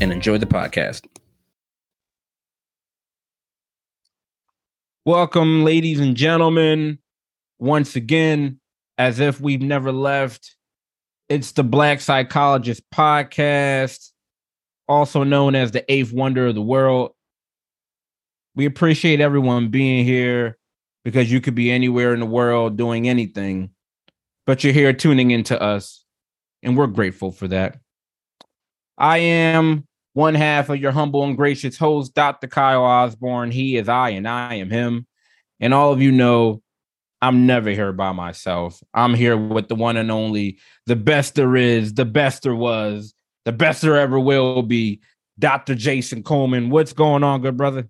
and enjoy the podcast. Welcome, ladies and gentlemen, once again, as if we've never left. It's the Black Psychologist Podcast, also known as the eighth wonder of the world. We appreciate everyone being here because you could be anywhere in the world doing anything, but you're here tuning into us, and we're grateful for that. I am one half of your humble and gracious host, Dr. Kyle Osborne. He is I, and I am him. And all of you know I'm never here by myself. I'm here with the one and only, the best there is, the best there was, the best there ever will be, Dr. Jason Coleman. What's going on, good brother?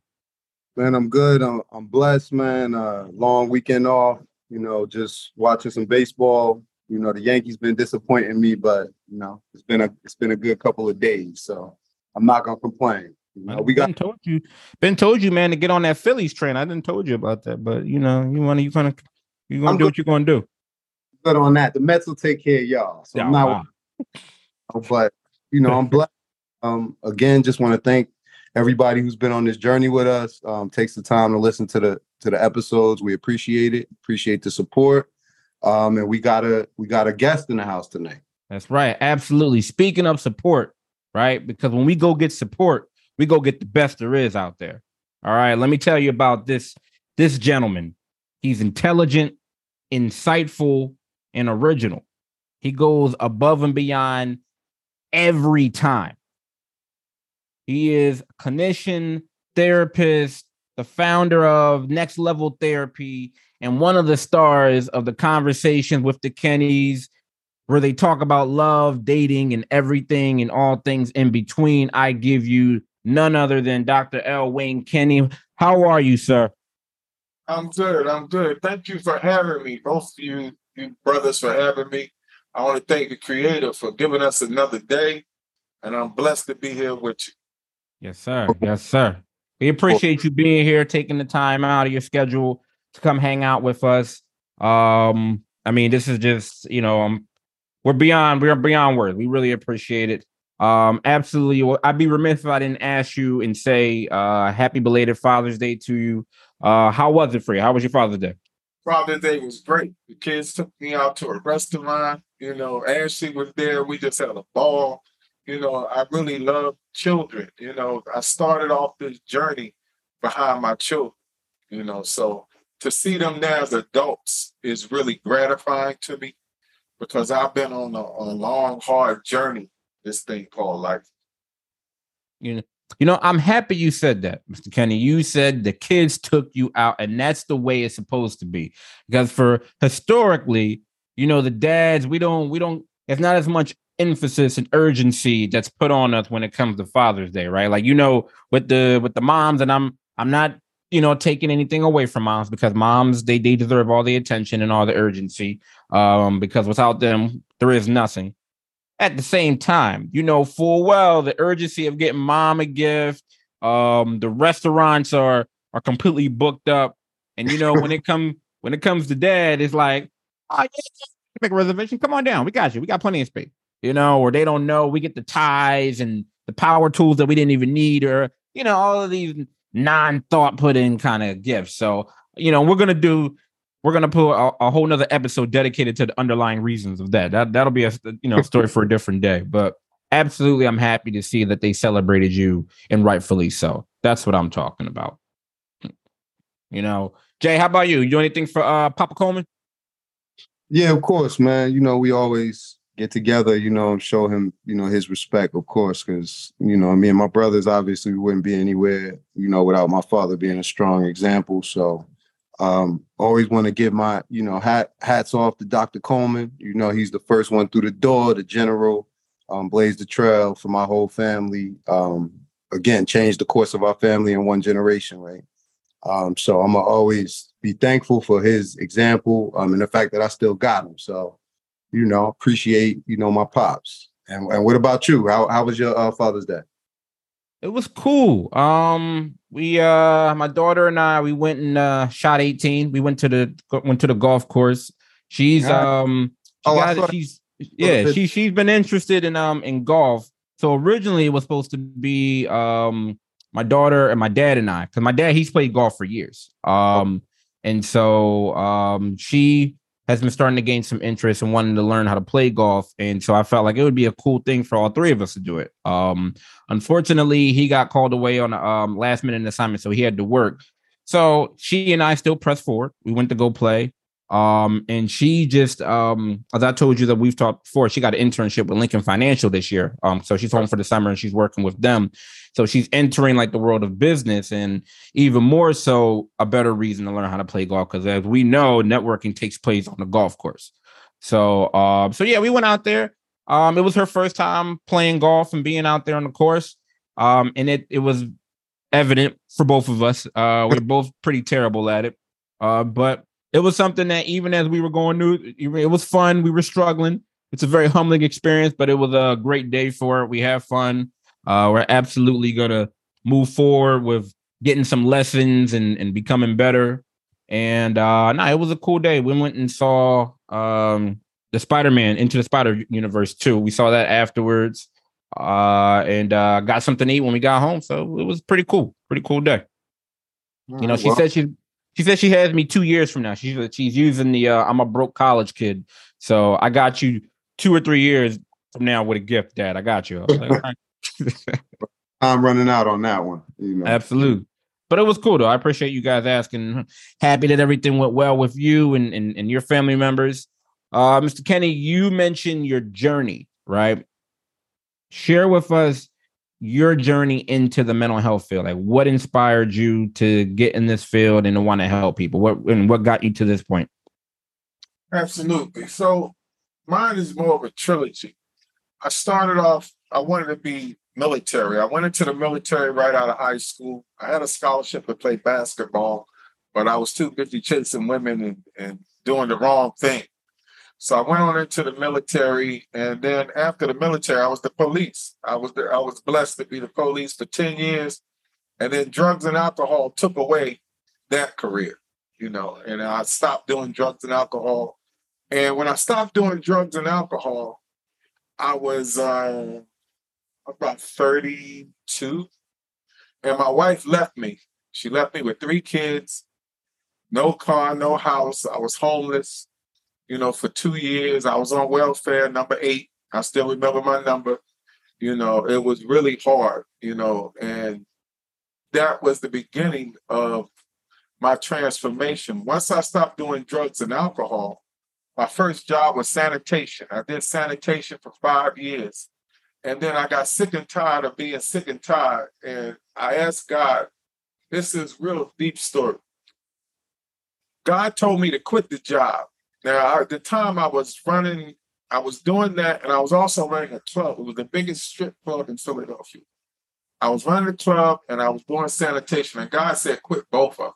Man, I'm good. I'm, I'm blessed, man. Uh, long weekend off. You know, just watching some baseball. You know, the Yankees been disappointing me, but you know, it's been a it's been a good couple of days. So I'm not gonna complain. You know, we got told you, been told you, man, to get on that Phillies train. I didn't told you about that, but you know, you want to, you gonna, you gonna I'm do good. what you're gonna do. Good on that. The Mets will take care of y'all. So yeah, I'm not. Wow. But you know, I'm blessed. Um, again, just want to thank everybody who's been on this journey with us. Um, takes the time to listen to the to the episodes. We appreciate it. Appreciate the support. Um, and we got a we got a guest in the house tonight. That's right. Absolutely. Speaking of support, right? Because when we go get support, we go get the best there is out there. All right, let me tell you about this this gentleman. He's intelligent, insightful, and original. He goes above and beyond every time. He is a clinician, therapist, the founder of Next Level Therapy, and one of the stars of the conversation with the Kenneys where they talk about love, dating, and everything and all things in between. I give you none other than Dr. L. Wayne Kenney. How are you, sir? I'm good. I'm good. Thank you for having me, both of you, you brothers, for having me. I want to thank the Creator for giving us another day, and I'm blessed to be here with you. Yes, sir. Yes, sir. We appreciate you being here, taking the time out of your schedule to come hang out with us. Um, I mean, this is just you know, um, we're beyond we're beyond words. We really appreciate it. Um, absolutely. I'd be remiss if I didn't ask you and say uh happy belated Father's Day to you. Uh how was it for you? How was your Father's Day? Father's Day was great. The kids took me out to a restaurant. You know, Ashley was there. We just had a ball. You know, I really love children. You know, I started off this journey behind my children. You know, so to see them now as adults is really gratifying to me because I've been on a, a long, hard journey, this thing called life. You know, you know, I'm happy you said that, Mr. Kenney. You said the kids took you out, and that's the way it's supposed to be. Because for historically, you know, the dads, we don't, we don't, it's not as much emphasis and urgency that's put on us when it comes to Father's Day, right? Like, you know, with the with the moms, and I'm I'm not you know, taking anything away from moms because moms they they deserve all the attention and all the urgency. Um, because without them, there is nothing. At the same time, you know full well the urgency of getting mom a gift. Um, the restaurants are are completely booked up, and you know when it come when it comes to dad, it's like, oh yeah, make a reservation. Come on down, we got you. We got plenty of space. You know, or they don't know we get the ties and the power tools that we didn't even need, or you know all of these non-thought put in kind of gifts. So, you know, we're gonna do we're gonna put a, a, whole nother episode dedicated to the underlying reasons of that. That that'll be a you know story for a different day. But absolutely, I'm happy to see that they celebrated you and rightfully so. That's what I'm talking about. You know, Jay, how about you? You do anything for uh Papa Coleman? Yeah, of course, man. You know, we always get together, you know, and show him, you know, his respect, of course, because, you know, me and my brothers obviously wouldn't be anywhere, you know, without my father being a strong example. So um, always want to give my, you know, hat hats off to Dr. Coleman. You know, he's the first one through the door, the general, um, blazed the trail for my whole family. Um, again changed the course of our family in one generation, right? Um, so I'm gonna always be thankful for his example um, and the fact that I still got him. So, you know, appreciate you know my pops. And, and what about you? How how was your uh, Father's Day? It was cool. Um, we uh, my daughter and I, we went and uh, shot 18. We went to the went to the golf course. She's um, she Oh, got, she's yeah, she she's been interested in um in golf. So originally it was supposed to be um my daughter and my dad and I, because my dad he's played golf for years. Um, and so um she has been starting to gain some interest and wanting to learn how to play golf. And so I felt like it would be a cool thing for all three of us to do it. Um, unfortunately, he got called away on a um, last minute assignment, so he had to work. So she and I still pressed forward. We went to go play. Um, and she just um, as I told you that we've talked before, she got an internship with Lincoln Financial this year. Um, so she's home for the summer and she's working with them. So she's entering like the world of business and even more so a better reason to learn how to play golf because as we know, networking takes place on the golf course. So um, so yeah, we went out there. Um, it was her first time playing golf and being out there on the course. Um, and it it was evident for both of us. Uh, we're both pretty terrible at it. Uh, but it was something that even as we were going through, it was fun. We were struggling. It's a very humbling experience, but it was a great day for it. We have fun. Uh, we're absolutely gonna move forward with getting some lessons and, and becoming better. And uh no, it was a cool day. We went and saw um the Spider-Man into the Spider Universe too. We saw that afterwards. Uh and uh got something to eat when we got home. So it was pretty cool. Pretty cool day. You know, she Well, said she she said she has me two years from now. She's she's using the uh, I'm a broke college kid, so I got you two or three years from now with a gift, Dad. I got you. I was like, "All right." I'm running out on that one. You know, Absolutely. But it was cool though. I appreciate you guys asking. Happy that everything went well with you and and, and your family members. Uh, Mr. Kenney, you mentioned your journey, right? Share with us your journey into the mental health field. Like what inspired you to get in this field and to want to help people? What and what got you to this point? Absolutely. So mine is more of a trilogy. I started off, I wanted to be military. I went into the military right out of high school. I had a scholarship to play basketball, but I was too busy chasing women and, and doing the wrong thing. So I went on into the military, and then after the military, I was the police. I was the, I was blessed to be the police for 10 years. And then drugs and alcohol took away that career, you know, and I stopped doing drugs and alcohol. And when I stopped doing drugs and alcohol, I was uh, about 32. And my wife left me. She left me with three kids, no car, no house. I was homeless, you know, for two years. I was on welfare, number eight. I still remember my number. You know, it was really hard, you know, and that was the beginning of my transformation. Once I stopped doing drugs and alcohol, my first job was sanitation. I did sanitation for five years. And then I got sick and tired of being sick and tired. And I asked God, this is real deep story. God told me to quit the job. Now, at the time I was running, I was doing that, and I was also running a club. It was the biggest strip club in Philadelphia. I was running a club and I was doing sanitation, and God said, quit both of them.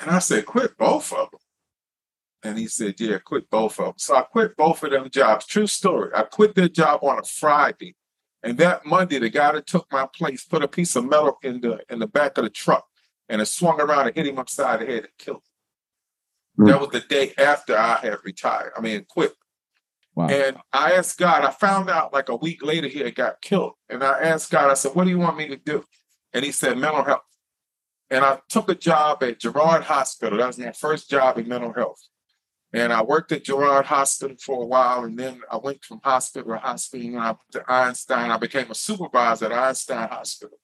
And I said, quit both of them. And he said, yeah, quit both of them. So I quit both of them jobs. True story. I quit their job on a Friday. And that Monday, the guy that took my place put a piece of metal in the in the back of the truck and it swung around and hit him upside the head and killed him. Mm. That was the day after I had retired. I mean, quit. Wow. And I asked God, I found out like a week later he had got killed. And I asked God, I said, What do you want me to do? And he said, Mental health. And I took a job at Girard Hospital. That was my first job in mental health. And I worked at Girard Hospital for a while. And then I went from hospital to hospital. And I went to Einstein. I became a supervisor at Einstein Hospital.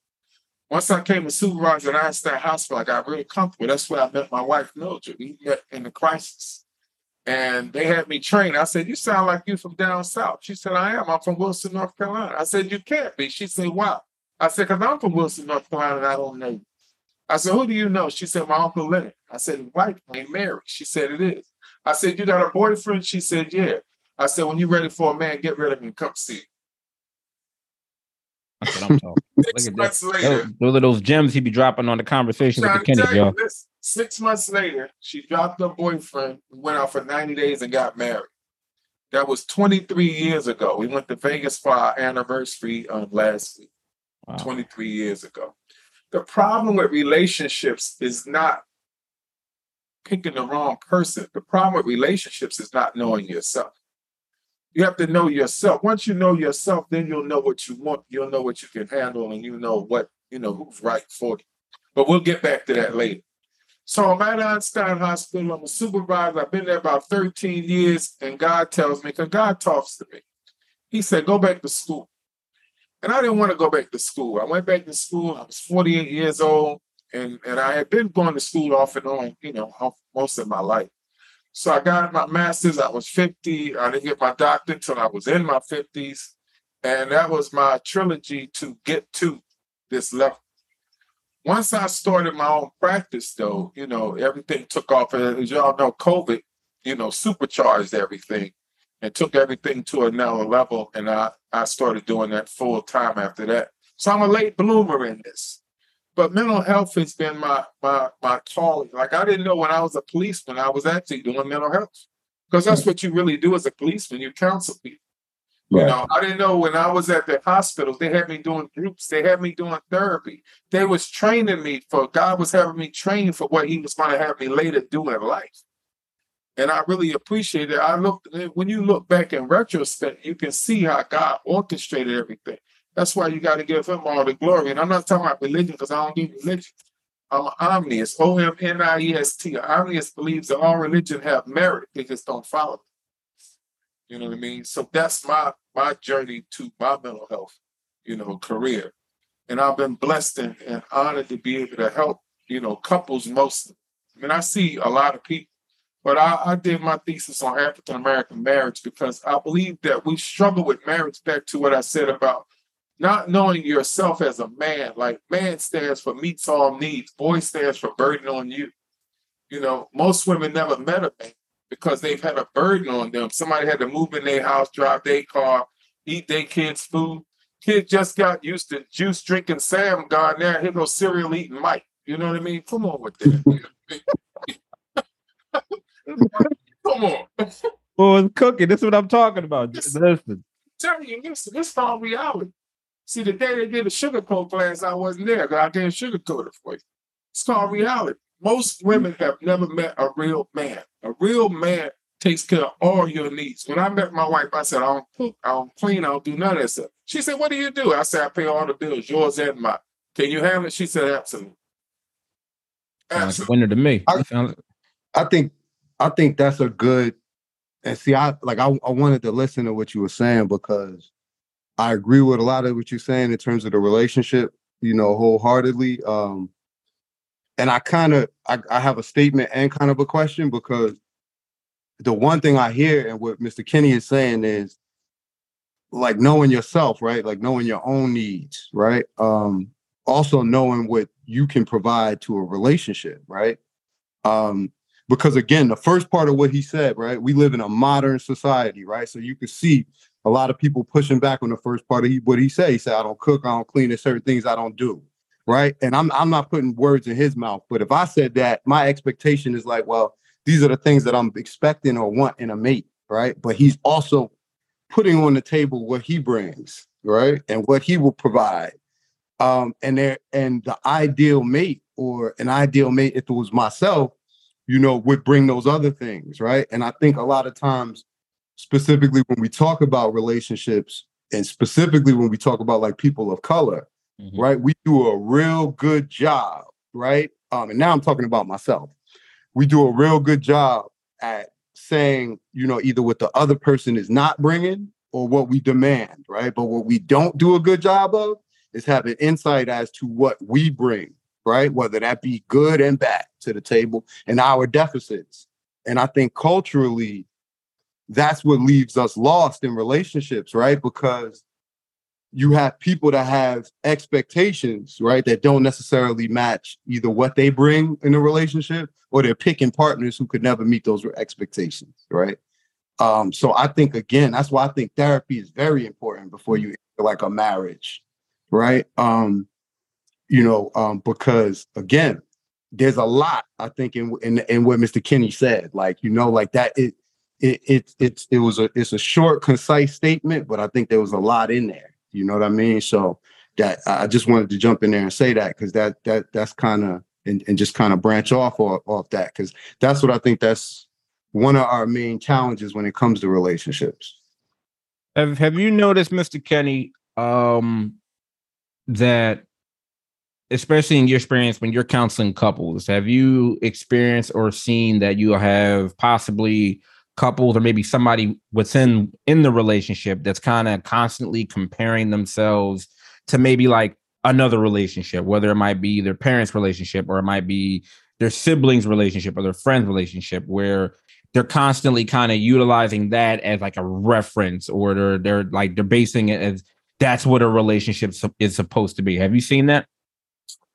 Once I came a supervisor at Einstein Hospital, I got really comfortable. That's where I met my wife, Mildred. We met in the crisis and they had me trained. I said, You sound like you from down south. She said, I am. I'm from Wilson, North Carolina. I said, You can't be. She said, Wow. I said, Because I'm from Wilson, North Carolina, and I don't know you. I said, Who do you know? She said, My Uncle Leonard. I said, Wife named Mary. She said, It is. I said, You got a boyfriend? She said, Yeah. I said, When you're ready for a man, get rid of him and come see. me." That's what I'm talking. Six at months that. later, Those, those are those gems he be dropping on the conversation with the Kennedy, y'all. this, six months later, she dropped her boyfriend, went out for 90 days and got married. That was 23 years ago. We went to Vegas for our anniversary um, last week, Wow. 23 years ago. The problem with relationships is not picking the wrong person. The problem with relationships is not knowing yourself. You have to know yourself. Once you know yourself, then you'll know what you want. You'll know what you can handle, and you know what you know who's right for you. But we'll get back to that later. So I'm at Einstein Hospital. I'm a supervisor. I've been there about 13 years, and God tells me, because God talks to me. He said, "Go back to school." And I didn't want to go back to school. I went back to school. I was 48 years old, and and I had been going to school off and on, you know, most of my life. So I got my master's. I was 50. I didn't get my doctorate until I was in my 50s, and that was my trilogy to get to this level. Once I started my own practice, though, you know, everything took off. As y'all know, COVID, you know, supercharged everything and took everything to another level. And I, I started doing that full time after that. So I'm a late bloomer in this. But mental health has been my my my calling. Like I didn't know when I was a policeman, I was actually doing mental health. Because that's what you really do as a policeman, you counsel people. You know, I didn't know when I was at the hospitals, they had me doing groups, they had me doing therapy. They was training me for God was having me train for what he was going to have me later do in life. And I really appreciate it. I looked when you look back in retrospect, you can see how God orchestrated everything. That's why you got to give him all the glory. And I'm not talking about religion because I don't do religion. I'm an omnius, O M N I E S T. An believes that all religion have merit, they just don't follow it. You know what I mean? So that's my my journey to my mental health, you know, career. And I've been blessed and, and honored to be able to help, you know, couples mostly. I mean, I see a lot of people, but I, I did my thesis on African American marriage because I believe that we struggle with marriage back to what I said about not knowing yourself as a man. Like man stands for meets all needs, boy stands for burden on you. You know, most women never met a man because they've had a burden on them. Somebody had to move in their house, drive their car, eat their kids' food. Kid just got used to juice drinking Sam gone there. Here goes cereal eating Mike. You know what I mean? Come on with that. Come on. Well, it's cooking. This is what I'm talking about. Listen. Tell you, listen, this is all reality. See, the day they did a sugar coat class, I wasn't there because I didn't sugarcoat it for you. It's called mm-hmm. reality. Most women have never met a real man. A real man takes care of all your needs. When I met my wife, I said, I don't cook, I don't clean, I don't do none of that stuff. She said, What do you do? I said, I pay all the bills, yours and mine. Can you handle it? She said, Absolutely. Sounds like a winner to me. I- I think I think that's a good and see I like I, I wanted to listen to what you were saying because I agree with a lot of what you're saying in terms of the relationship, you know, wholeheartedly. Um and I kind of I, I have a statement and kind of a question because the one thing I hear and what Mr. Kenney is saying is like knowing yourself, right? Like knowing your own needs, right? Um also knowing what you can provide to a relationship, right? Um because again, the first part of what he said, right? We live in a modern society, right? So you can see a lot of people pushing back on the first part of what he said. He said, "I don't cook, I don't clean. There's certain things I don't do." Right? And I'm I'm not putting words in his mouth, but if I said that, my expectation is like, well, these are the things that I'm expecting or want in a mate, right? But he's also putting on the table what he brings, right, and what he will provide. Um, and there and the ideal mate or an ideal mate, if it was myself, you know, would bring those other things, right? And I think a lot of times, specifically when we talk about relationships, and specifically when we talk about like people of color, Mhm. right? We do a real good job, right? Um, and now I'm talking about myself. We do a real good job at saying, you know, either what the other person is not bringing or what we demand, right? But what we don't do a good job of is having insight as to what we bring, right? Whether that be good and bad to the table and our deficits. And I think culturally, that's what leaves us lost in relationships, right? Because you have people that have expectations, right, that don't necessarily match either what they bring in a relationship or they're picking partners who could never meet those expectations, right? Um, so I think again, that's why I think therapy is very important before you like a marriage, right? Um, you know, um, because again, there's a lot I think in in, in what Mr. Kenney said. Like, you know, like that it it it it's it was a it's a short, concise statement, but I think there was a lot in there. You know what I mean? So that I just wanted to jump in there and say that because that that that's kind of and, and just kind of branch off off, off that because that's what I think that's one of our main challenges when it comes to relationships. Have Have you noticed, Mr. Kenney, um, that especially in your experience when you're counseling couples, have you experienced or seen that you have possibly couples or maybe somebody within in the relationship that's kind of constantly comparing themselves to maybe like another relationship, whether it might be their parents' relationship or it might be their siblings' relationship or their friends' relationship, where they're constantly kind of utilizing that as like a reference or they're they're like they're basing it as that's what a relationship is supposed to be. Have you seen that?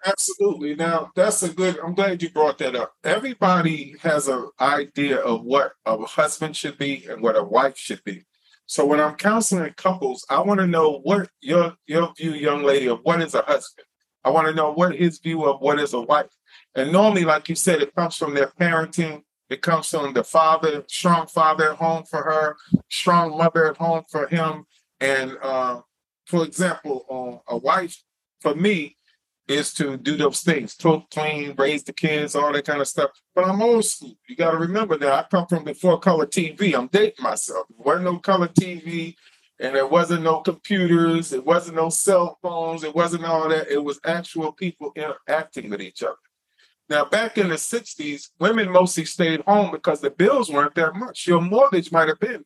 Absolutely. Now that's a good. I'm glad you brought that up. Everybody has an idea of what a husband should be and what a wife should be. So when I'm counseling couples, I want to know what your your view, young lady, of what is a husband. I want to know what his view of what is a wife. And normally, like you said, it comes from their parenting. It comes from the father, strong father at home for her, strong mother at home for him. And uh, for example, uh, a wife for me is to do those things, cook, clean, raise the kids, all that kind of stuff. But I'm old school. You got to remember that I come from before color TV. I'm dating myself. There wasn't no color TV, and there wasn't no computers. It wasn't no cell phones. It wasn't all that. It was actual people interacting with each other. Now, back in the 60s, women mostly stayed home because the bills weren't that much. Your mortgage might have been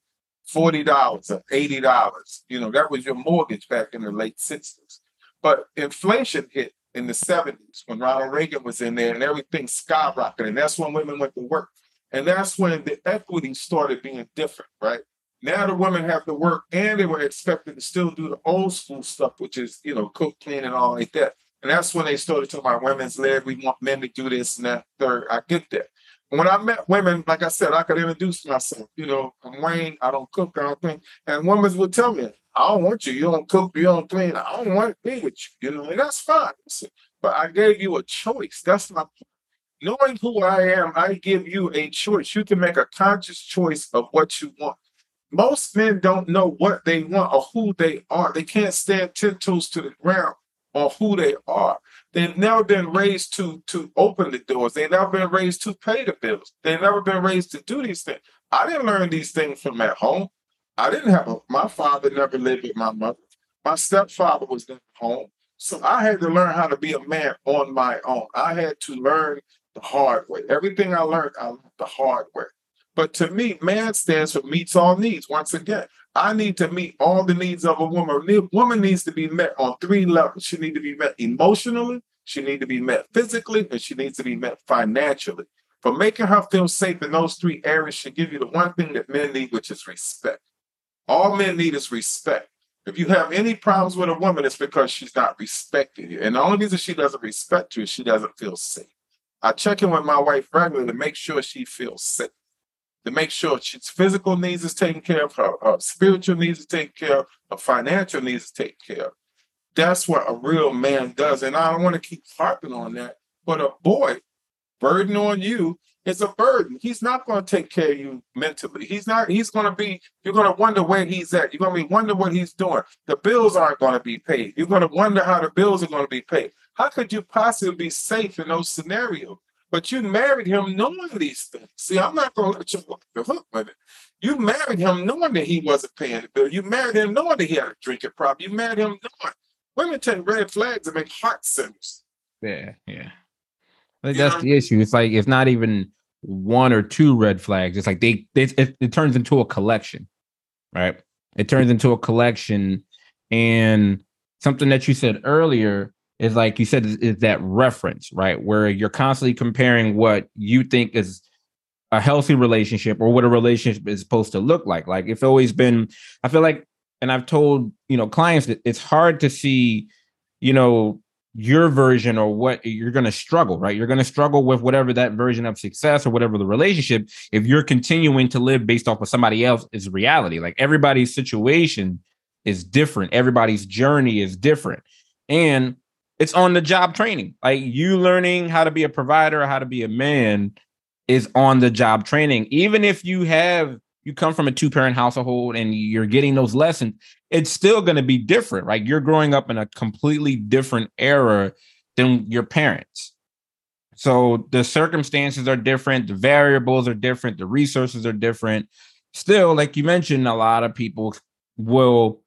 $40 or $80. You know, that was your mortgage back in the late 60s. But inflation hit in the 70s when Ronald Reagan was in there and everything skyrocketed. And that's when women went to work. And that's when the equity started being different, right? Now the women have to work and they were expected to still do the old school stuff, which is, you know, cook, clean, and all like that. And that's when they started talking about women's led. We want men to do this and that. Third, I get that. When I met women, like I said, I could introduce myself. You know, I'm Wayne. I don't cook. I don't clean. And women would tell me, I don't want you. You don't cook. You don't clean. I don't want to be with you. You know, and that's fine. But I gave you a choice. That's my point. Knowing who I am, I give you a choice. You can make a conscious choice of what you want. Most men don't know what they want or who they are. They can't stand 10 toes to the ground on who they are. They've never been raised to to open the doors. They've never been raised to pay the bills. They've never been raised to do these things. I didn't learn these things from at home. I didn't have a, my father never lived with my mother. My stepfather was never home. So I had to learn how to be a man on my own. I had to learn the hard way. Everything I learned, I learned the hard way. But to me, man stands for meets all needs. Once again, I need to meet all the needs of a woman. A woman needs to be met on three levels. She needs to be met emotionally, she needs to be met physically, and she needs to be met financially. For making her feel safe in those three areas should give you the one thing that men need, which is respect. All men need is respect. If you have any problems with a woman, it's because she's not respecting you. And the only reason she doesn't respect you is she doesn't feel safe. I check in with my wife regularly to make sure she feels safe to make sure she's physical needs is taken care of, her, her spiritual needs is taken care of, her financial needs is taken care of. That's what a real man does. And I don't want to keep harping on that. But a boy, burden on you is a burden. He's not going to take care of you mentally. He's not, he's going to be, you're going to wonder where he's at. You're going to be wonder what he's doing. The bills aren't going to be paid. You're going to wonder how the bills are going to be paid. How could you possibly be safe in those scenarios? But you married him knowing these things. See, I'm not going to let you off the hook with it. You married him knowing that he wasn't paying the bill. You married him knowing that he had a drinking problem. You married him knowing. Women take red flags and make heart centers. Yeah, yeah. I think that's the issue. It's like it's not even one or two red flags. It's like they, they it, it turns into a collection, right? It turns into a collection, and something that you said earlier is like you said is, that reference right? Where you're constantly comparing what you think is a healthy relationship or what a relationship is supposed to look like. Like it's always been i feel like and i've told you know clients that it's hard to see you know your version or what you're going to struggle right? You're going to struggle with whatever that version of success or whatever the relationship if you're continuing to live based off of somebody else's reality. Like everybody's situation is different. Everybody's journey is different. And it's on the job training. Like you learning how to be a provider, how to be a man is on the job training. Even if you have you come from a two parent household and you're getting those lessons, it's still going to be different, right? You're growing up in a completely different era than your parents. So the circumstances are different, the variables are different, the resources are different. Still, like you mentioned, a lot of people will,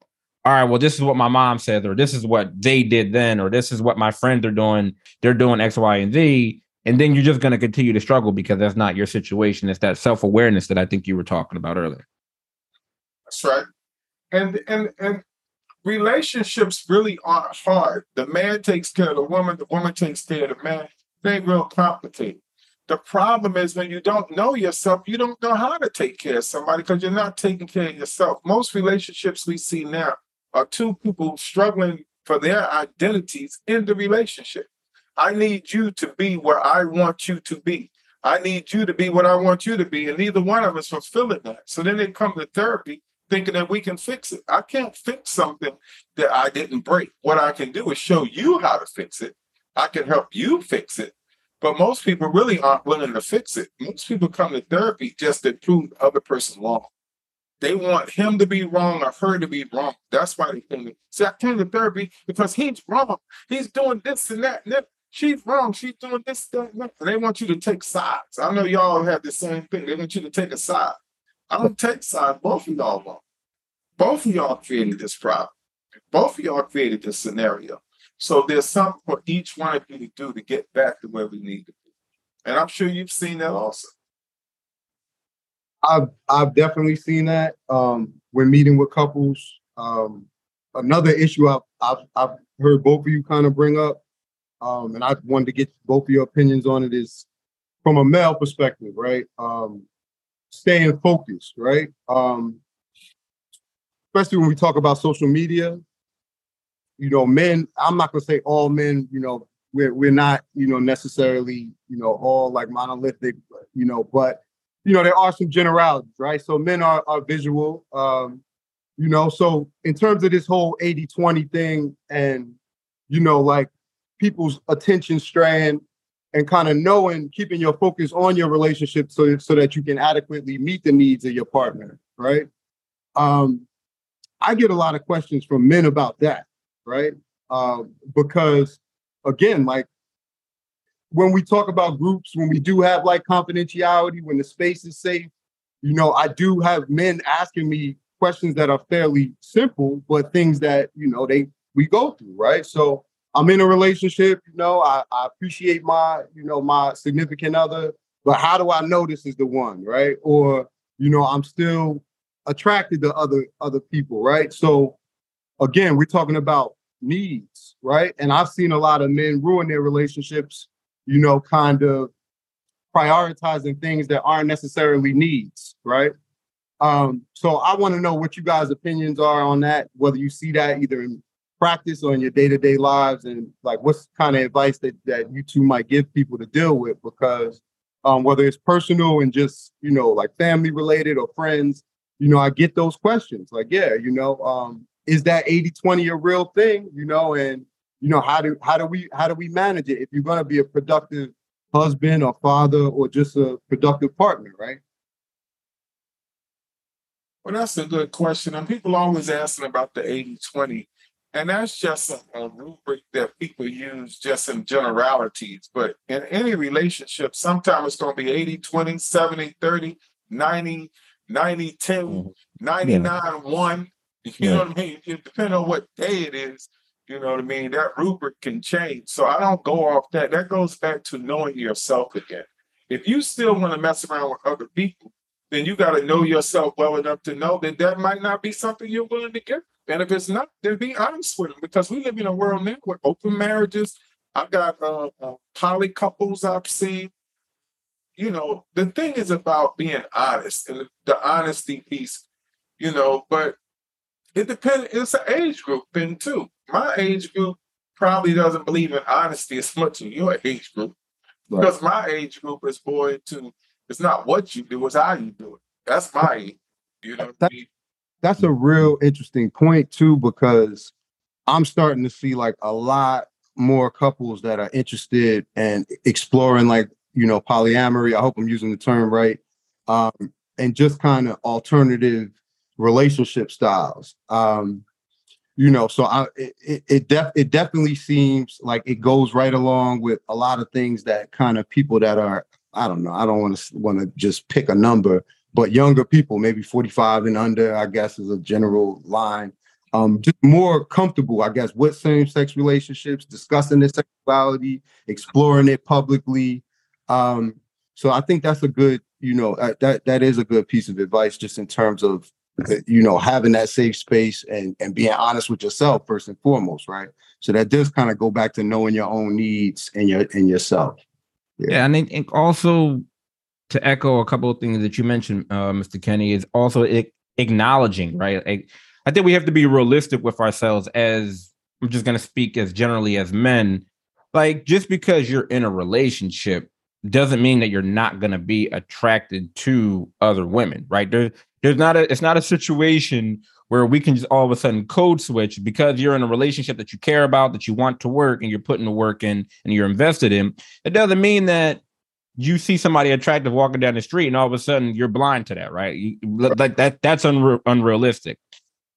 all right, well, this is what my mom said, or this is what they did then, or this is what my friends are doing. They're doing X, Y, and Z. And then you're just going to continue to struggle because that's not your situation. It's that self awareness that I think you were talking about earlier. That's right. And and and relationships really aren't hard. The man takes care of the woman, the woman takes care of the man they real complicated. The problem is when you don't know yourself, you don't know how to take care of somebody because you're not taking care of yourself. Most relationships we see now are two people struggling for their identities in the relationship. I need you to be where I want you to be. I need you to be what I want you to be. And neither one of us fulfilling that. So then they come to therapy thinking that we can fix it. I can't fix something that I didn't break. What I can do is show you how to fix it I can help you fix it. But most people really aren't willing to fix it. Most people come to therapy just to prove the other person wrong. They want him to be wrong or her to be wrong. That's why they come to. See, I came to therapy because he's wrong. He's doing this and that. And. She's wrong. She's doing this, that, and that. And they want you to take sides. I know y'all have the same thing. They want you to take a side. I don't take sides. Both of y'all wrong. Both of y'all created this problem. Both of y'all created this scenario. So there's something for each one of you to do to get back to where we need to be. And I'm sure you've seen that also. I've I've definitely seen that um, when meeting with couples. Um, another issue I've, I've, I've heard both of you kind of bring up, um, and I wanted to get both of your opinions on it is from a male perspective, right? Um, staying focused, right? Um, especially when we talk about social media, you know, men, I'm not gonna say all men, you know, we're we're not, you know, necessarily, you know, all like monolithic, you know, but you know, there are some generalities, right? So men are are visual. Um, you know, so in terms of this whole 80-20 thing and you know, like people's attention strand and kind of knowing, keeping your focus on your relationship so, so that you can adequately meet the needs of your partner, right? Um, I get a lot of questions from men about that right? Uh, because again, like when we talk about groups, when we do have like confidentiality, when the space is safe, you know, I do have men asking me questions that are fairly simple, but things that, you know, they we go through, right? So I'm in a relationship, you know, I, I appreciate my, you know, my significant other, but how do I know this is the one, right? Or, you know, I'm still attracted to other other people, right? So again, we're talking about needs, right? And I've seen a lot of men ruin their relationships, you know, kind of prioritizing things that aren't necessarily needs, right? Um, so I want to know what you guys' opinions are on that, whether you see that either in practice or in your day-to-day lives, and like what's kind of advice that, that you two might give people to deal with, because um, whether it's personal and just, you know, like family related or friends, you know, I get those questions. Like, yeah, you know, um, is that 80-20 a real thing you know and you know how do how do we how do we manage it if you're going to be a productive husband or father or just a productive partner right well that's a good question and people always asking about the 80-20 and that's just a, a rubric that people use just in generalities but in any relationship sometimes it's going to be 80 20 70 30 90 90 10 mm-hmm. 99 1 you yeah. know what I mean? It depends on what day it is. You know what I mean? That rubric can change. So I don't go off that. That goes back to knowing yourself again. If you still want to mess around with other people, then you got to know yourself well enough to know that that might not be something you're willing to give. And if it's not, then be honest with them because we live in a world now with open marriages. I've got uh, uh, poly couples I've seen. You know, the thing is about being honest and the honesty piece, you know, but it depends. It's an age group thing too. My age group probably doesn't believe in honesty as much as your age group, right. because my age group is more into it's not what you do, it's how you do it. That's my age. You know. That, I mean? That's a real interesting point too, because I'm starting to see like a lot more couples that are interested and exploring like you know polyamory. I hope I'm using the term right, um, and just kind of alternative relationship styles. Um, you know, so I it it, def, it definitely seems like it goes right along with a lot of things that kind of people that are I don't know. I don't want to want to just pick a number, but younger people, maybe 45 and under, I guess is a general line um, just more comfortable, I guess, with same-sex relationships, discussing their sexuality, exploring it publicly. Um, so I think that's a good, you know, uh, that that is a good piece of advice, just in terms of, you know, having that safe space and and being honest with yourself first and foremost, right? So that does kind of go back to knowing your own needs and your and yourself. Yeah, yeah and I think also to echo a couple of things that you mentioned, uh, Mr. Kenney, is also acknowledging, right? Like, I think we have to be realistic with ourselves as I'm just going to speak as generally as men. Like, just because you're in a relationship doesn't mean that you're not going to be attracted to other women, right? There, there's not a, it's not a situation where we can just all of a sudden code switch because you're in a relationship that you care about, that you want to work, and you're putting the work in and you're invested in. It doesn't mean that you see somebody attractive walking down the street and all of a sudden you're blind to that, right? You, like that, that's unre- unrealistic.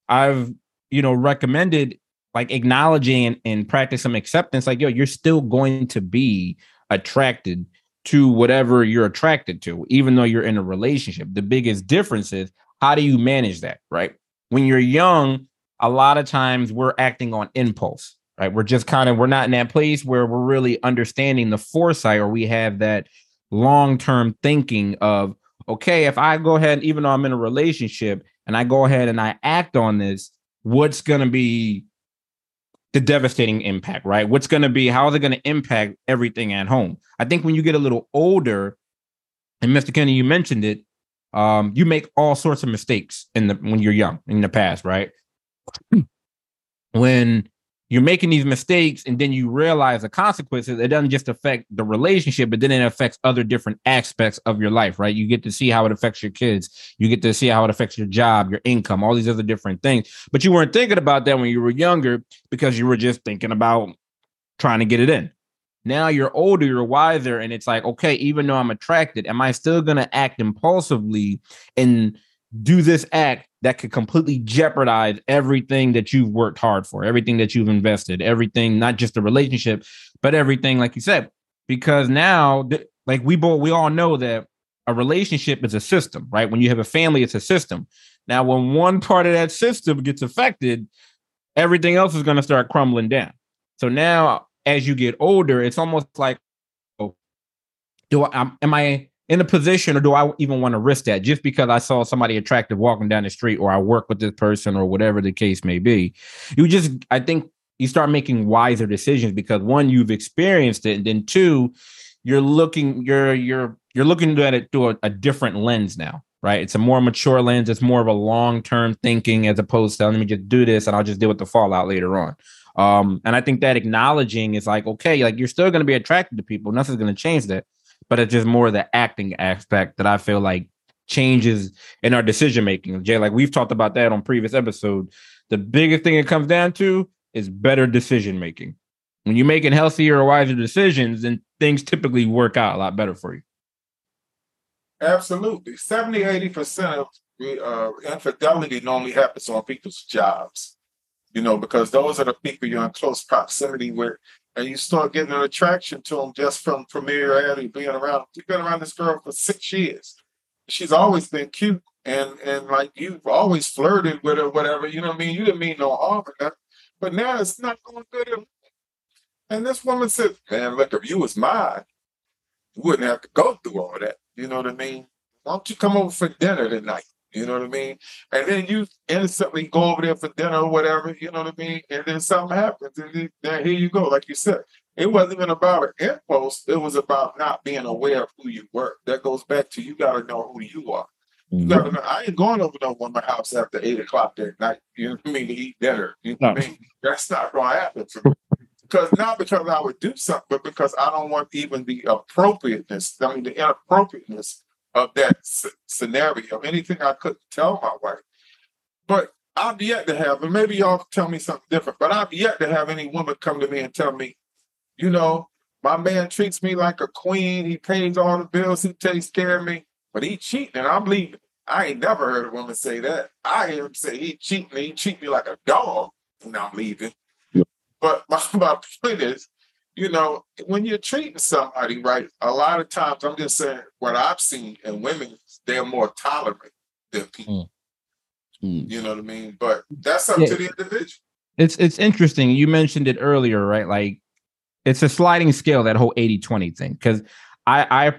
I've, you know, recommended like acknowledging and, and practice some acceptance. Like, yo, you're still going to be attracted to whatever you're attracted to, even though you're in a relationship. The biggest difference is how do you manage that, right? When you're young, a lot of times we're acting on impulse, right? We're just kind of, we're not in that place where we're really understanding the foresight or we have that long term thinking of, okay, if I go ahead, even though I'm in a relationship, and I go ahead and I act on this, what's going to be the devastating impact, right? What's going to be, how is it going to impact everything at home? I think when you get a little older, and Mr. Kenney, you mentioned it, um, you make all sorts of mistakes in the when you're young in the past, right? when you're making these mistakes and then you realize the consequences it doesn't just affect the relationship but then it affects other different aspects of your life right? You get to see how it affects your kids. You get to see how it affects your job your income all these other different things. But you weren't thinking about that when you were younger because you were just thinking about trying to get it in. Now you're older you're wiser and it's like okay even though i'm attracted am i still going to act impulsively and do this act that could completely jeopardize everything that you've worked hard for, everything that you've invested, everything, not just the relationship, but everything, like you said. Because now, like we both, we all know that a relationship is a system, right? When you have a family, it's a system. Now, when one part of that system gets affected, everything else is going to start crumbling down. So now, as you get older, it's almost like, oh, do I, am I in a position or do I even want to risk that just because I saw somebody attractive walking down the street or I work with this person or whatever the case may be? You just, I think you start making wiser decisions because one, you've experienced it, and then two, you're looking, you're you're you're looking at it through a, a different lens now, right? It's a more mature lens. It's more of a long term thinking as opposed to let me just do this and I'll just deal with the fallout later on. Um, and I think that acknowledging is like, okay, like you're still going to be attracted to people. Nothing's going to change that but it's just more the acting aspect that I feel like changes in our decision making. Jay, like we've talked about that on previous episode. The biggest thing it comes down to is better decision making. When you're making healthier or wiser decisions, then things typically work out a lot better for you. Absolutely. 70, 80% of uh, infidelity normally happens on people's jobs, you know, because those are the people you're in close proximity with and you start getting an attraction to them just from familiarity, being around. You've been around this girl for six years. She's always been cute, and and like you've always flirted with her, whatever. You know what I mean? You didn't mean no harm, but now it's not going good. And this woman said, "Man, look, if you was mine, you wouldn't have to go through all that." You know what I mean? Why don't you come over for dinner tonight? You know what I mean? And then you innocently go over there for dinner or whatever, you know what I mean? And then something happens, and then here you go. Like you said, it wasn't even about an impulse, it was about not being aware of who you were. That goes back to you got to know who you are. You mm-hmm. gotta know, I ain't going over no woman's house after eight o'clock that night, you know what I mean, to eat dinner. You know what I mean? That's not gonna happen for me. Because not because I would do something, but because I don't want even the appropriateness, I mean the inappropriateness of that scenario, anything I couldn't tell my wife. But I've yet to have, and maybe y'all tell me something different, but I've yet to have any woman come to me and tell me, you know, my man treats me like a queen. He pays all the bills. He takes care of me, but he cheating and I'm leaving. I ain't never heard a woman say that. I hear him say he cheating. He treat me like a dog and I'm leaving. Yeah. But my, my point is, you know, when you're treating somebody right, a lot of times I'm just saying what I've seen in women, they're more tolerant than people. Mm. Mm. You know what I mean? But that's up yeah. to the individual. It's it's interesting. You mentioned it earlier, right? Like it's a sliding scale, that whole 80-20 thing. Cause I I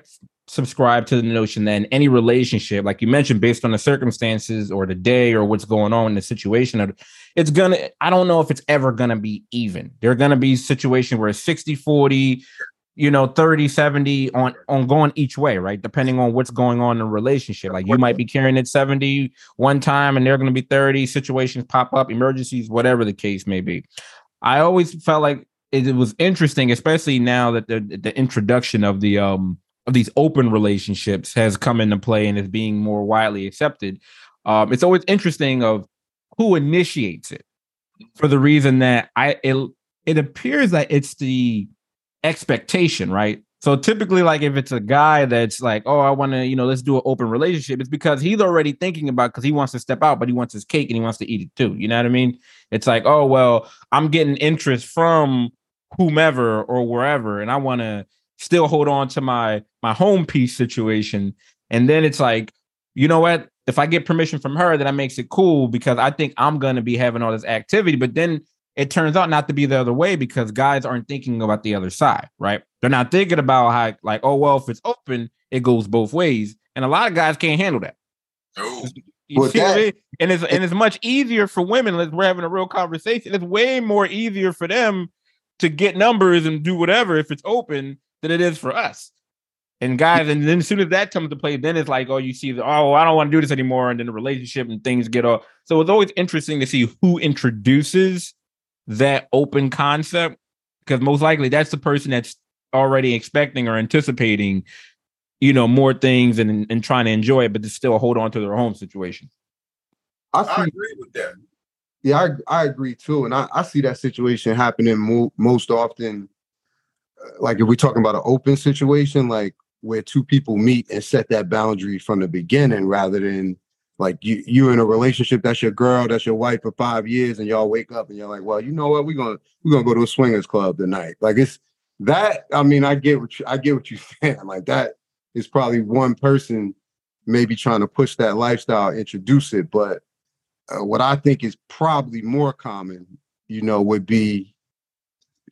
subscribe to the notion that in any relationship, like you mentioned, based on the circumstances or the day or what's going on in the situation, it's gonna, I don't know if it's ever gonna be even. There are gonna be situations where it's 60 40, you know, 30 70 on, on going each way, right? Depending on what's going on in the relationship. Like you might be carrying it 70 one time and they're gonna be 30, situations pop up, emergencies, whatever the case may be. I always felt like it, was interesting, especially now that the, the introduction of the um of these open relationships has come into play and is being more widely accepted. Um, it's always interesting of who initiates it for the reason that I it, it appears that it's the expectation, right? So typically, like if it's a guy that's like, oh, I want to, you know, let's do an open relationship, it's because he's already thinking about because he wants to step out, but he wants his cake and he wants to eat it too. You know what I mean? It's like, oh, well, I'm getting interest from whomever or wherever, and I want to still hold on to my my home piece situation. And then it's like, you know what? If I get permission from her, then that makes it cool because I think I'm gonna be having all this activity. But then it turns out not to be the other way because guys aren't thinking about the other side, right? They're not thinking about how, like, oh well, if it's open, it goes both ways. And a lot of guys can't handle that. Oh. You well, see that, I And it's and it's much easier for women. We're having a real conversation. It's way more easier for them to get numbers and do whatever if it's open than it is for us. And guys, and then as soon as that comes to play, then it's like, oh, you see, the, oh, I don't want to do this anymore, and then the relationship and things get off. So it's always interesting to see who introduces that open concept, because most likely that's the person that's already expecting or anticipating, you know, more things and and trying to enjoy it, but to still hold on to their home situation. I, I agree with that. Yeah, I, I agree too, and I, I see that situation happening mo- most often like if we're talking about an open situation, like where two people meet and set that boundary from the beginning rather than like you you in a relationship that's your girl that's your wife for five years and y'all wake up and you're like well you know what? We're gonna we're gonna go to a swingers club tonight. Like it's that i mean i get what you, i get what you're saying. Like that is probably one person maybe trying to push that lifestyle introduce it but uh, what i think is probably more common you know would be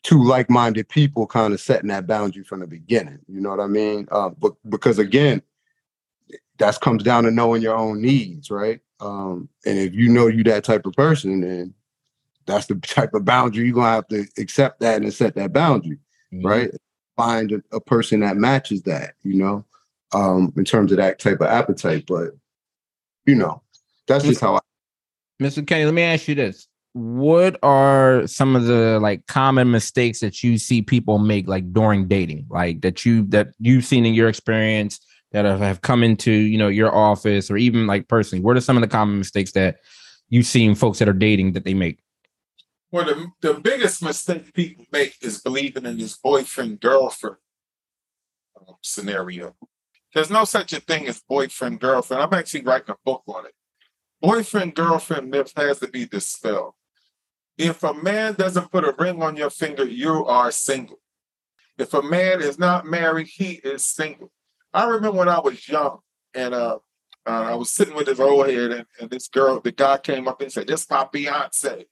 two like-minded people kind of setting that boundary from the beginning. You know what I mean? Uh, but because again, that comes down to knowing your own needs, right? Um, and if you know you that type of person, then that's the type of boundary you're gonna have to accept that and set that boundary, mm-hmm. right? Find a, a, person that matches that, you know, um, in terms of that type of appetite. But you know, that's just how I. Mr. Kenney, let me ask you this: what are some of the like common mistakes that you see people make like during dating? Like that you that you've seen in your experience that have, come into you know your office or even like personally? What are some of the common mistakes that you've seen folks that are dating that they make? Well the, the biggest mistake people make is believing in this boyfriend girlfriend um, scenario. There's no such a thing as boyfriend girlfriend. I'm actually writing a book on it. Boyfriend girlfriend myth has to be dispelled if a man doesn't put a ring on your finger, you are single. If a man is not married, he is single. I remember when I was young and uh, uh, I was sitting with this old head and, and, this girl, the guy came up and said, This is my fiance.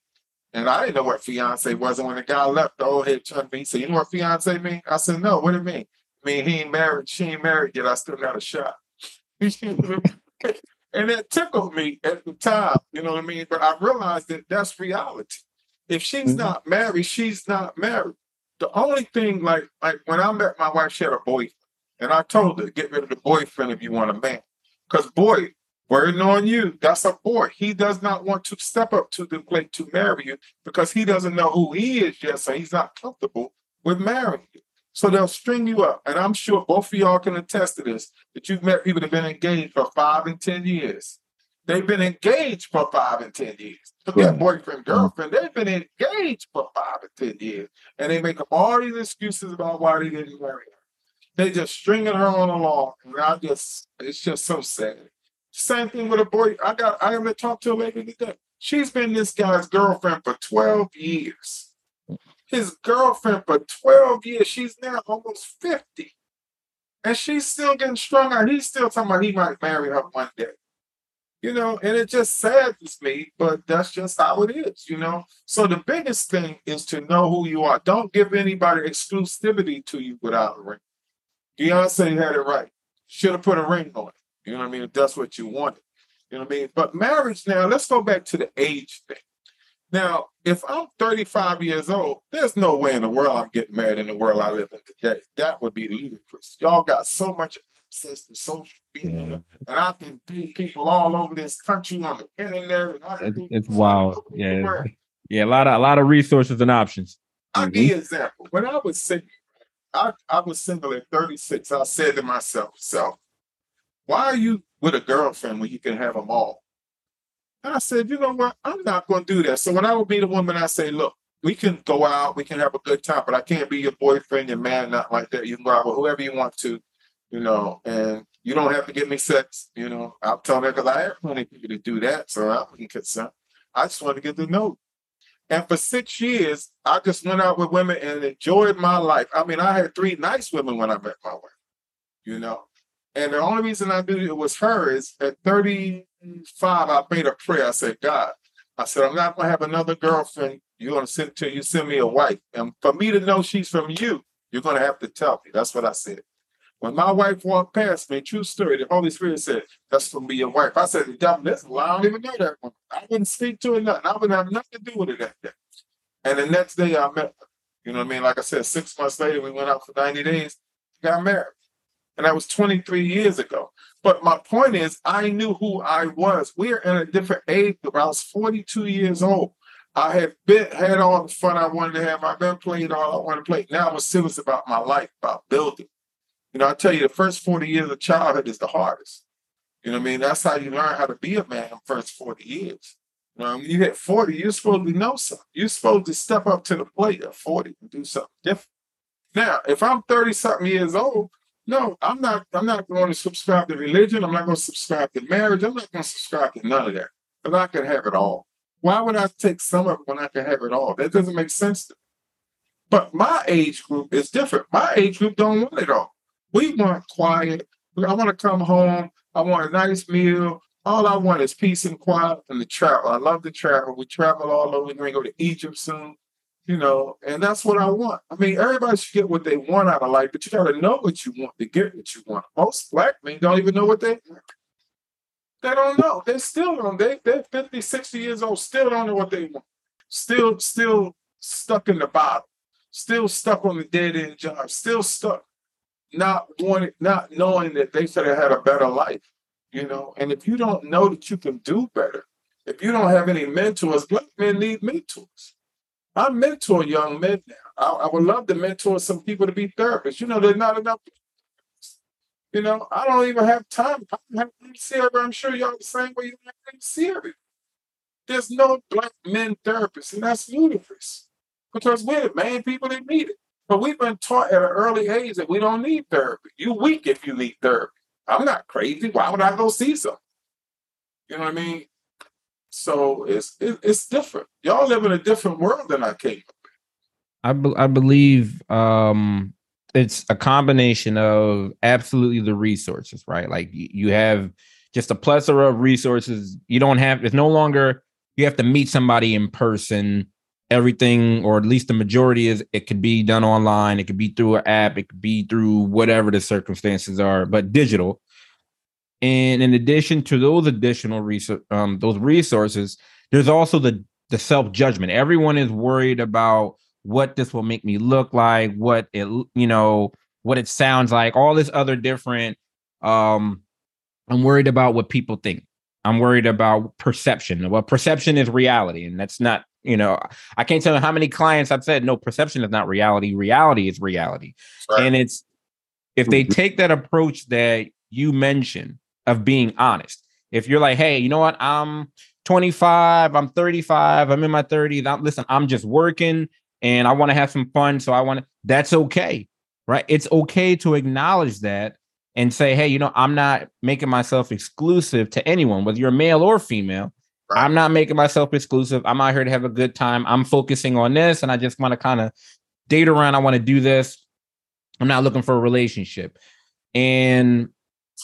And I didn't know what fiance was. And when the guy left, the old head turned to me and said, You know what fiance mean? I said, No, what do you mean? I mean, he ain't married, she ain't married yet. I still got a shot. and it tickled me at the time, you know what I mean? But I realized that that's reality. If she's mm-hmm. not married, she's not married. The only thing, like, like when I met my wife, she had a boyfriend, and I told her, get rid of the boyfriend if you want a man. Because boy, wording on you, that's a boy. He does not want to step up to the plate to marry you because he doesn't know who he is yet, so he's not comfortable with marrying you. So they'll string you up. And I'm sure both of y'all can attest to this, that you've met people that have been engaged for five and 10 years. They've been engaged for five and ten years. Forget Right. boyfriend, mm-hmm. girlfriend. They've been engaged for five and ten years, and they make up all these excuses about why they didn't marry her. They just stringing her on along, and I just it's just so sad. Same thing with a boy. I got I haven't talked to a lady today. She's been this guy's girlfriend for 12 years. His girlfriend for 12 years. She's now almost 50. And she's still getting strung out. He's still talking about he might marry her one day. You know, and it just saddens me, but that's just how it is, you know. So the biggest thing is to know who you are. Don't give anybody exclusivity to you without a ring. Beyonce had it right. Should have put a ring on it. You know what I mean? If that's what you wanted. You know what I mean? But marriage now, let's go back to the age thing. Now, if I'm 35 years old, there's no way in the world I'm getting married in the world I live in today. That would be ludicrous. Y'all got so much to social media, and I can meet people all over this country on the internet. It's, it's wild. all over the Yeah, yeah, a lot of a lot of resources and options. I'll give mm-hmm. you an example. When I was single, I, I was single at 36. I said to myself, so why are you with a girlfriend when you can have them all? And I said, you know what? I'm not going to do that. So when I would meet a woman, I say, look, we can go out, we can have a good time, but I can't be your boyfriend, your man, not like that. You can go out with whoever you want to, you know, and you don't have to give me sex, you know. I'm telling her because I have plenty of people to do that, so I wouldn't consent. I just want to get know. you. And for six years, I just went out with women and enjoyed my life. I mean, I had three nice women when I met my wife, you know. And the only reason I knew it was her is at 35, I made a prayer. I said, God, I said, I'm not going to have another girlfriend. You're going to send to you send me a wife. And for me to know she's from you, you're going to have to tell me. That's what I said. When my wife walked past me, true story, the Holy Spirit said, That's to be your wife. I said, The devil, this I don't even know that one. I wouldn't speak to her nothing. I wouldn't have nothing to do with it that day. And the next day I met her. You know what I mean? Like I said, six months later, we went out for 90 days, got married. And that was 23 years ago. But my point is, I knew who I was. We're in a different age. I was 42 years old. I had been had all the fun I wanted to have. I've been playing all I wanted to play. Now I'm serious about my life, about building. You know, I tell you, the first 40 years of childhood is the hardest. You know what I mean? That's how you learn how to be a man in first 40 years. You know, when you hit 40, you're supposed to know something. You're supposed to step up to the plate at 40 and do something different. Now, if I'm 30 something years old, no, I'm not I'm not going to subscribe to religion. I'm not going to subscribe to marriage. I'm not going to subscribe to none of that. But I can have it all. Why would I take some of it when I can have it all? That doesn't make sense to me. But my age group is different. My age group don't want it all. We want quiet. I want to come home. I want a nice meal. All I want is peace and quiet and to travel. I love to travel. We travel all over. We're going to go to Egypt soon, you know, and that's what I want. I mean, everybody should get what they want out of life, but you got to know what you want to get what you want. Most black men don't even know what they want. They don't know. They still don't. They, they're 50, 60 years old, still don't know what they want. Still, still stuck in the bottom. Still stuck on the dead end job. Still stuck not wanting, not knowing that they should have had a better life, you know. And if you don't know that you can do better, if you don't have any mentors, black men need mentors. I mentor young men now. I, I would love to mentor some people to be therapists. You know, there's not enough. You know, I don't even have time. I don't have see everybody. I'm sure y'all the same way you don't have time to. There's no black men therapists, and that's ludicrous because we're the main people that need it. But we've been taught at an early age that we don't need therapy. You weak if you need therapy. I'm not crazy. Why would I go see some? You know what I mean? So it's it, it's different. Y'all live in a different world than I came. I be- I believe um it's a combination of absolutely the resources, right? Like you have just a plethora of resources. You don't have it's no longer you have to meet somebody in person. Everything, or at least the majority, is it could be done online. It could be through an app. It could be through whatever the circumstances are, but digital. And in addition to those additional resources, um, those resources, there's also the the self judgment. Everyone is worried about what this will make me look like, what it you know, what it sounds like, all this other different. Um, I'm worried about what people think. I'm worried about perception. Well, perception is reality, and that's not. You know, I can't tell you how many clients I've said no. Perception is not reality. Reality is reality, Right. and it's if they Mhm. take that approach that you mentioned of being honest. If you're like, hey, you know what? I'm 25, I'm 35, I'm in my 30s. I'm, listen, I'm just working and I want to have some fun. So I want to, that's okay. Right. It's okay to acknowledge that and say, hey, you know, I'm not making myself exclusive to anyone, whether you're male or female. Right. I'm not making myself exclusive. I'm out here to have a good time. I'm focusing on this and I just want to kind of date around. I want to do this. I'm not looking for a relationship. And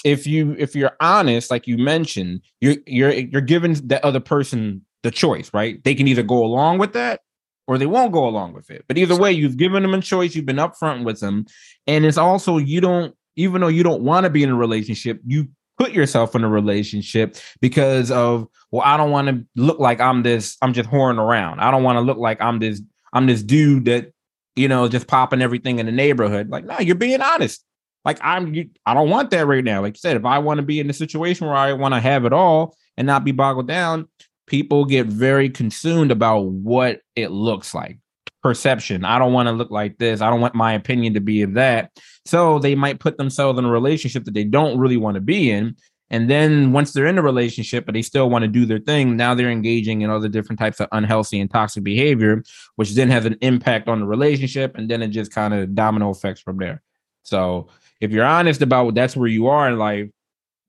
if you if you're honest, like you mentioned, you're you're you're giving the other person the choice, right? They can either go along with that or they won't go along with it. But either way, you've given them a choice, you've been upfront with them. And it's also you don't, even though you don't want to be in a relationship, you put yourself in a relationship because of, well, I don't want to look like I'm this, I'm just whoring around. I don't want to look like I'm this, I'm this dude that, you know, just popping everything in the neighborhood. Like, no, you're being honest. Like I'm, I don't want that right now. Like you said, if I want to be in a situation where I want to have it all and not be boggled down, people get very consumed about what it looks like. Perception. I don't want to look like this. I don't want my opinion to be of that. So they might put themselves in a relationship that they don't really want to be in. And then once they're in a relationship, but they still want to do their thing, now they're engaging in other different types of unhealthy and toxic behavior, which then has an impact on the relationship. And then it just kind of domino effects from there. So if you're honest about what that's where you are in life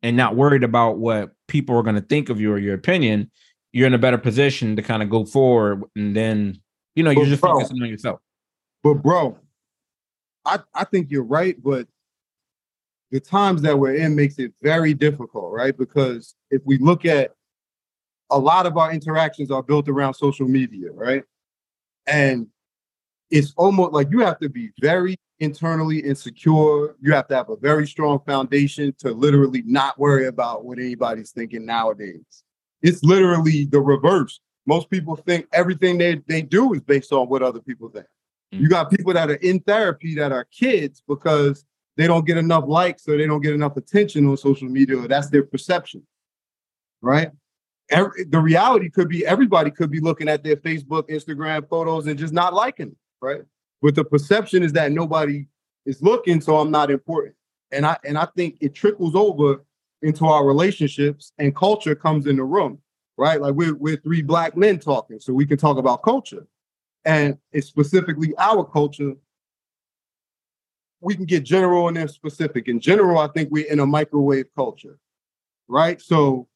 and not worried about what people are going to think of you or your opinion, you're in a better position to kind of go forward and then you know you're just bro, focusing on yourself. But bro, I, I think you're right, but the times that we're in makes it very difficult, right? Because if we look at a lot of our interactions are built around social media, right? And it's almost like you have to be very internally insecure. You have to have a very strong foundation to literally not worry about what anybody's thinking nowadays. It's literally the reverse. Most people think everything they, they do is based on what other people think. Mm-hmm. You got people that are in therapy that are kids because they don't get enough likes or they don't get enough attention on social media. That's their perception, right? Every, the reality could be everybody could be looking at their Facebook, Instagram photos and just not liking it, right? But the perception is that nobody is looking, so I'm not important. And I and I think it trickles over into our relationships and culture comes in the room, right? Like we're, we're three black men talking, so we can talk about culture. And it's specifically our culture. We can get general and then specific. In general, I think we're in a microwave culture, right? So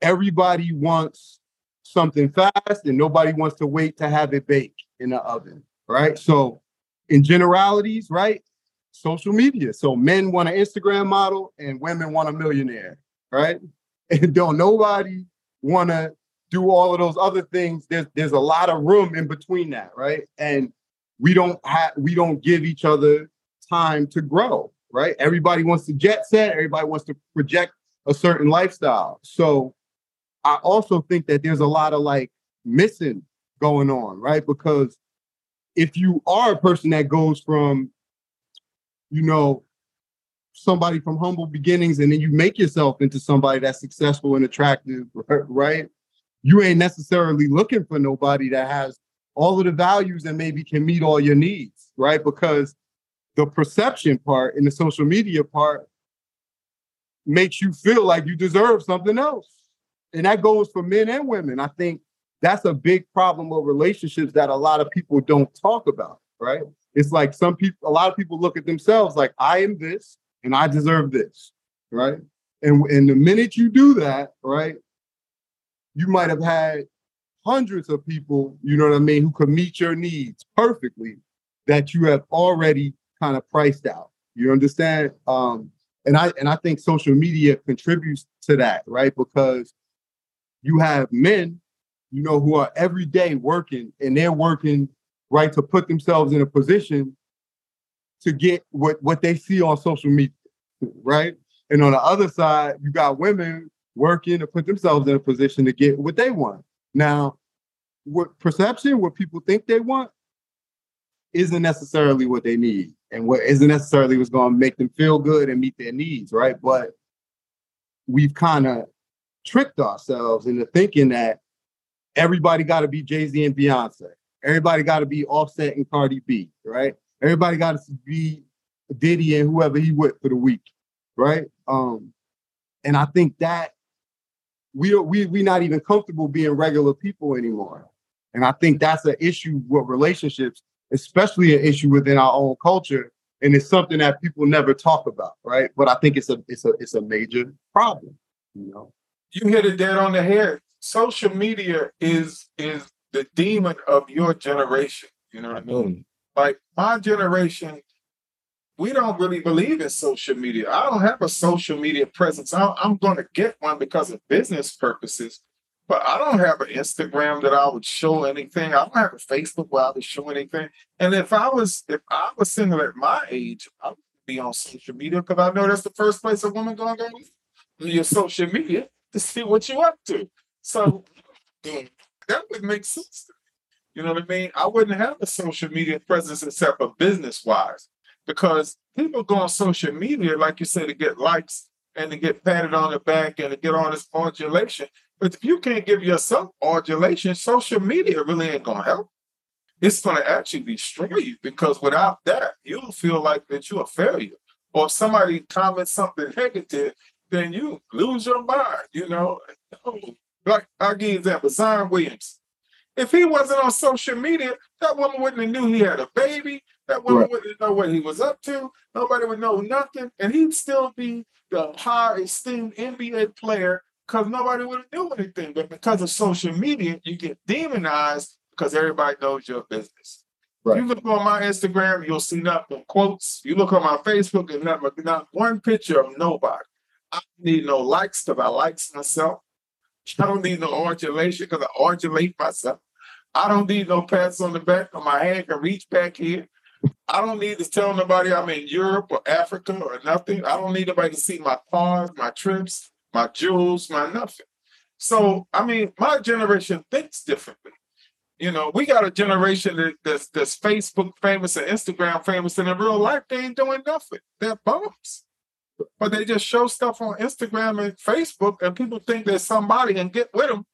everybody wants something fast and nobody wants to wait to have it baked in the oven, right? So in generalities, right? social media. So men want an Instagram model and women want a millionaire, right? And don't nobody want to do all of those other things. There's there's a lot of room in between that, right? And we don't have we don't give each other time to grow, right? Everybody wants to jet set, everybody wants to project a certain lifestyle. So I also think that there's a lot of like missing going on, right? Because if you are a person that goes from you know, somebody from humble beginnings and then you make yourself into somebody that's successful and attractive, right? You ain't necessarily looking for nobody that has all of the values and maybe can meet all your needs, right? Because the perception part and the social media part makes you feel like you deserve something else. And that goes for men and women. I think that's a big problem of relationships that a lot of people don't talk about, right? it's like some people, a lot of people look at themselves like, I am this and I deserve this, right? And, and the minute you do that, right, you might have had hundreds of people, you know what I mean, who could meet your needs perfectly that you have already kind of priced out. You understand? Um, and I and I think social media contributes to that, right? Because you have men, you know, who are every day working and they're working right, to put themselves in a position to get what, what they see on social media, right? And on the other side, you got women working to put themselves in a position to get what they want. Now, what perception, what people think they want, isn't necessarily what they need, and what isn't necessarily what's going to make them feel good and meet their needs, right? But we've kind of tricked ourselves into thinking that everybody got to be Jay Z and Beyonce. Everybody got to be Offset and Cardi B, right? Everybody got to be Diddy and whoever he with for the week, right? Um, and I think that we don't we we not even comfortable being regular people anymore. And I think that's an issue with relationships, especially an issue within our own culture. And it's something that people never talk about, right? But I think it's a it's a it's a major problem, you know. You hit it dead on the head. Social media is is the demon of your generation. You know what I mean? Like my generation, we don't really believe in social media. I don't have a social media presence. I, I'm going to get one because of business purposes, but I don't have an Instagram that I would show anything. I don't have a Facebook where I would show anything. And if I was if I was single at my age, I would be on social media because I know that's the first place a woman going to go your social media to see what you up to. So that would make sense. You know what I mean? I wouldn't have a social media presence except for business wise because people go on social media, like you said, to get likes and to get patted on the back and to get all this adulation. But if you can't give yourself adulation, social media really ain't gonna help. It's gonna actually destroy you because without that, you'll feel like that you're a failure. Or if somebody comments something negative, then you lose your mind, you know. Like I'll give you an example, Zion Williams. If he wasn't on social media, that woman wouldn't have knew he had a baby. That woman right. wouldn't know what he was up to. Nobody would know nothing, and he'd still be the high esteemed NBA player because nobody would have knew anything. But because of social media, you get demonized because everybody knows your business. Right. You look on my Instagram, you'll see nothing quotes. You look on my Facebook, and not, not one picture of nobody. I don't need no likes because I likes myself. I don't need no adulation because I adulate myself. I don't need no pats on the back of my hand can reach back here. I don't need to tell nobody I'm in Europe or Africa or nothing. I don't need nobody to see my cars, my trips, my jewels, my nothing. So, I mean, my generation thinks differently. You know, we got a generation that, that's, that's Facebook famous and Instagram famous, and in real life, they ain't doing nothing. They're bums. But they just show stuff on Instagram and Facebook, and people think they're somebody and get with them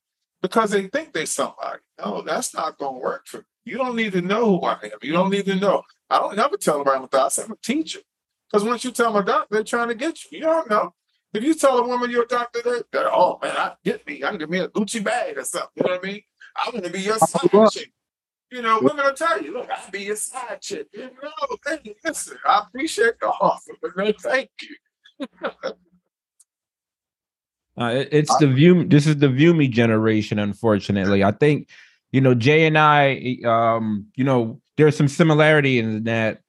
because they think they're somebody. No, that's not going to work for you. You don't need to know who I am. You don't need to know. I don't ever tell them I'm a doctor. I'm a teacher. Because once you tell them a doctor, they're trying to get you. You don't know. If you tell a woman you're a doctor, they're, they're oh man, I get me. I can give me a Gucci bag or something. You know what I mean? I'm gonna be your side chick. You know, women will tell you, look, I'll be your side chick. You know, hey, listen, I appreciate the offer, but no, thank you. uh, it, it's the view. This is the view me generation. Unfortunately, I think you know Jay and I. Um, you know, there's some similarity in that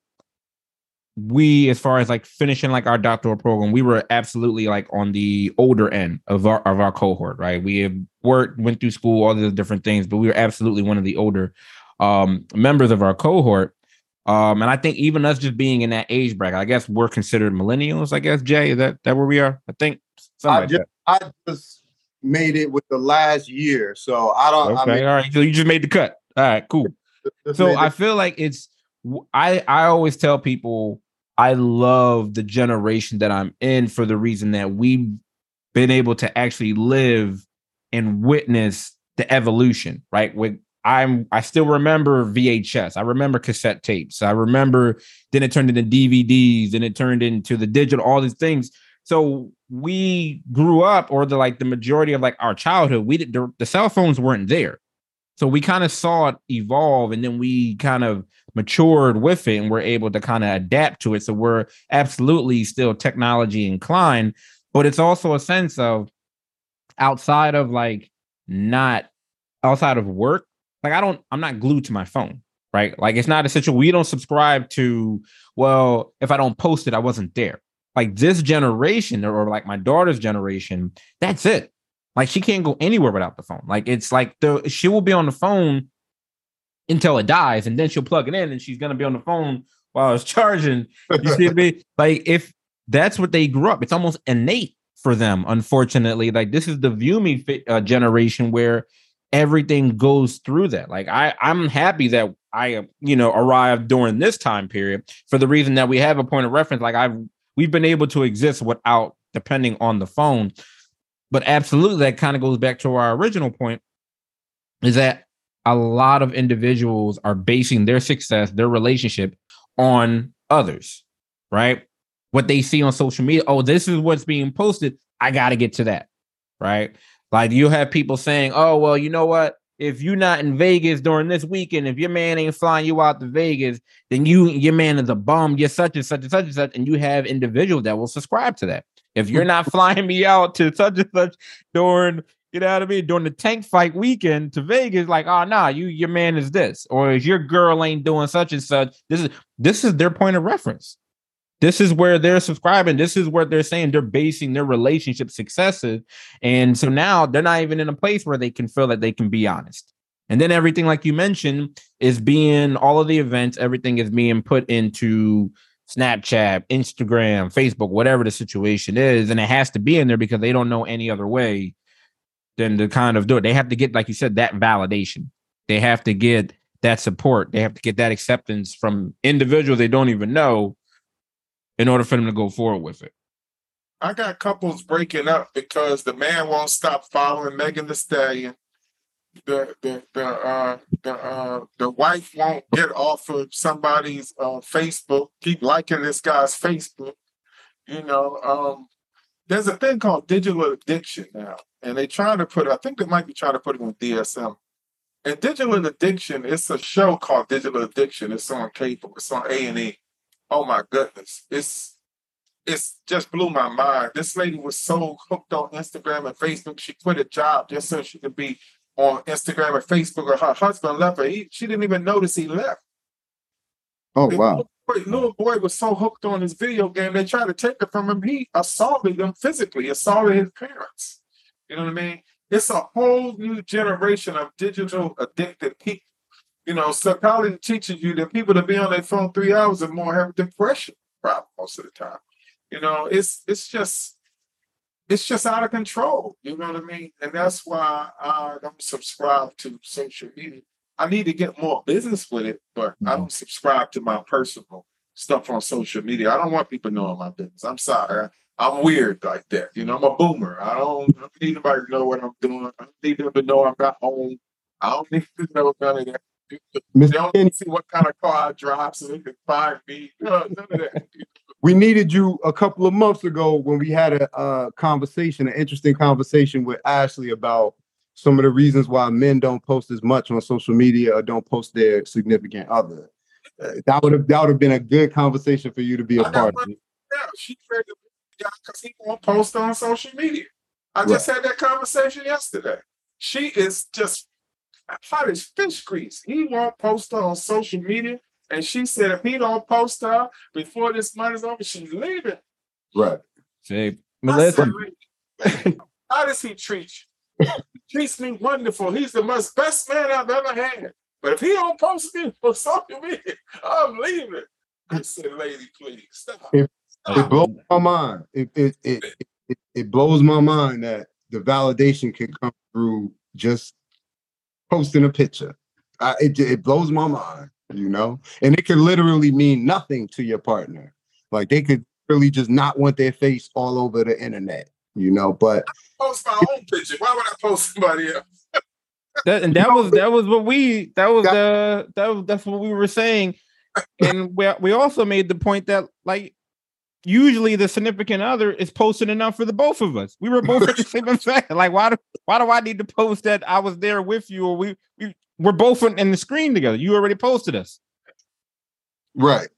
we as far as like finishing like our doctoral program we were absolutely like on the older end of our of our cohort right we have worked went through school all these different things but we were absolutely one of the older um members of our cohort um and i think even us just being in that age bracket i guess we're considered millennials i guess jay is that that where we are i think I, like just, I just made it with the last year so i don't okay I mean, all right so you just made the cut all right cool so i feel like it's i i always tell people I love the generation that I'm in for the reason that we've been able to actually live and witness the evolution, right? With I'm I still remember VHS. I remember cassette tapes. I remember then it turned into DVDs, then it turned into the digital, all these things. So we grew up, or the like the majority of like our childhood, we did the, the cell phones weren't there. So we kind of saw it evolve and then we kind of matured with it and we're able to kind of adapt to it. So we're absolutely still technology inclined, but it's also a sense of outside of like not outside of work. Like I don't, I'm not glued to my phone, right? Like it's not a situation we don't subscribe to, well, if I don't post it, I wasn't there. Like this generation or, like my daughter's generation, that's it. Like she can't go anywhere without the phone. Like it's like the she will be on the phone until it dies, and then she'll plug it in, and she's gonna be on the phone while it's charging. You see me? Like if that's what they grew up, it's almost innate for them. Unfortunately, like this is the view me uh, generation where everything goes through that. Like I, I'm happy that I, you know, arrived during this time period for the reason that we have a point of reference. Like I've, we've been able to exist without depending on the phone. But absolutely, that kind of goes back to our original point is that a lot of individuals are basing their success, their relationship on others, right? What they see on social media. Oh, this is what's being posted. I got to get to that, right? Like you have people saying, "Oh, well, you know what? If you're not in Vegas during this weekend, if your man ain't flying you out to Vegas, then you your man is a bum. You're such and such and such and such." And you have individuals that will subscribe to that. If you're not flying me out to such and such during you know what I mean? During the tank fight weekend to Vegas, like, oh nah, you your man is this, or if your girl ain't doing such and such. This is this is their point of reference. This is where they're subscribing. This is where they're saying they're basing their relationship successes. And so now they're not even in a place where they can feel that they can be honest. And then everything, like you mentioned, is being all of the events, everything is being put into Snapchat, Instagram, Facebook, whatever the situation is. And it has to be in there because they don't know any other way than to kind of do it. They have to get, like you said, that validation. They have to get that support. They have to get that acceptance from individuals they don't even know in order for them to go forward with it. I got couples breaking up because the man won't stop following Megan Thee Stallion. The the the uh, the uh, the wife won't get off of somebody's uh, Facebook. Keep liking this guy's Facebook. You know, um, there's a thing called digital addiction now, and they're trying to put. I think they might be trying to put it on DSM. And digital addiction, it's a show called Digital Addiction. It's on cable. It's on A and E. Oh my goodness, it's it's just blew my mind. This lady was so hooked on Instagram and Facebook, she quit a job just so she could be on Instagram and Facebook. Or her husband left her. He, she didn't even notice he left. Oh The wow. Little boy, little boy was so hooked on his video game, they tried to take it from him. He assaulted them physically, assaulted his parents. You know what I mean? It's a whole new generation of digital addicted people. You know, psychology teaches you that people that be on their phone three hours or more have depression problem most of the time. You know, it's it's just it's just out of control. You know what I mean? And that's why I don't subscribe to social media. I need to get more business with it, but I mm-hmm. don't subscribe to my personal stuff on social media. I don't want people knowing my business. I'm sorry. I'm weird like that. You know, I'm a boomer. I don't, I don't need nobody to know what I'm doing. I don't need them to know I'm not home. I don't need to know none of that. They Mr. need to see what kind of car I drive so they can find me. No, none of that. we needed you a couple of months ago when we had a uh, conversation, an interesting conversation with Ashley about some of the reasons why men don't post as much on social media or don't post their significant other. Uh, that would have that would have been a good conversation for you to be a part of. Yeah, she because he won't post on social media. I just had that conversation yesterday. She is just hot as fish grease. He won't post her on social media. And she said if he don't post her before this month is over, she's leaving. Right. See, I said, how does he treat you? He treats me wonderful. He's the most best man I've ever had. But if he don't post me for social media, I'm leaving. I said, lady, please stop. If- Stop. It um, blows my mind. It it, it it it blows my mind that the validation can come through just posting a picture. I, it it blows my mind, you know, and it could literally mean nothing to your partner. Like they could really just not want their face all over the internet, you know. But post my own picture. Why would I post somebody else? that, and that was that was what we that was the that was that's what we were saying, and we we also made the point that like usually the significant other is posting enough for the both of us. We were both at the same effect. Like why do why do I need to post that I was there with you or we we we're both in, in the screen together? You already posted us. right,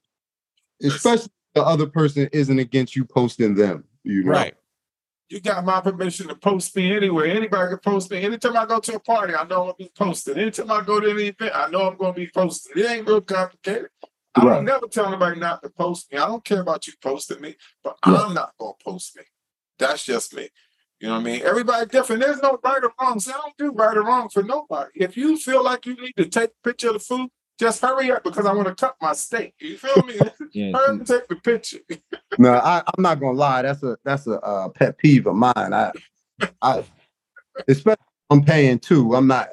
especially if the other person isn't against you posting them, you know. Right. You got my permission to post me anywhere. Anybody can post me. Anytime I go to a party, I know I'm gonna be posted. Anytime I go to any event, I know I'm gonna be posted. It ain't real complicated. I Right. don't never tell anybody not to post me. I don't care about you posting me, but Right. I'm not gonna post me. That's just me. You know what I mean? Everybody different. There's no right or wrong. So I don't do right or wrong for nobody. If you feel like you need to take a picture of the food, just hurry up because I want to cut my steak. You feel me? Yeah. hurry up take the picture. No, I, I'm not gonna lie. That's a that's a uh, pet peeve of mine. I, I, especially I'm paying too. I'm not.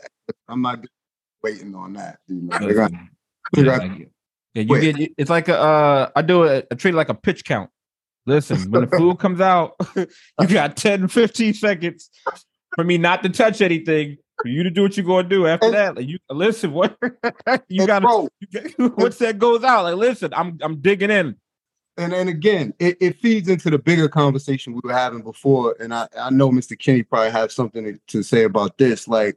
I'm not waiting on that. You know, Yeah, yeah, you Wait. get it's like a uh I do it I treat it like a pitch count. Listen, when the food comes out, you got 10, 15 seconds for me not to touch anything, for you to do what you're gonna do after And- that. Like you listen, what you gotta bro, you once that goes out, like listen, I'm I'm digging in. and then again, it, it feeds into the bigger conversation we were having before. And I, I know Mr. Kenney probably has something to, to say about this. Like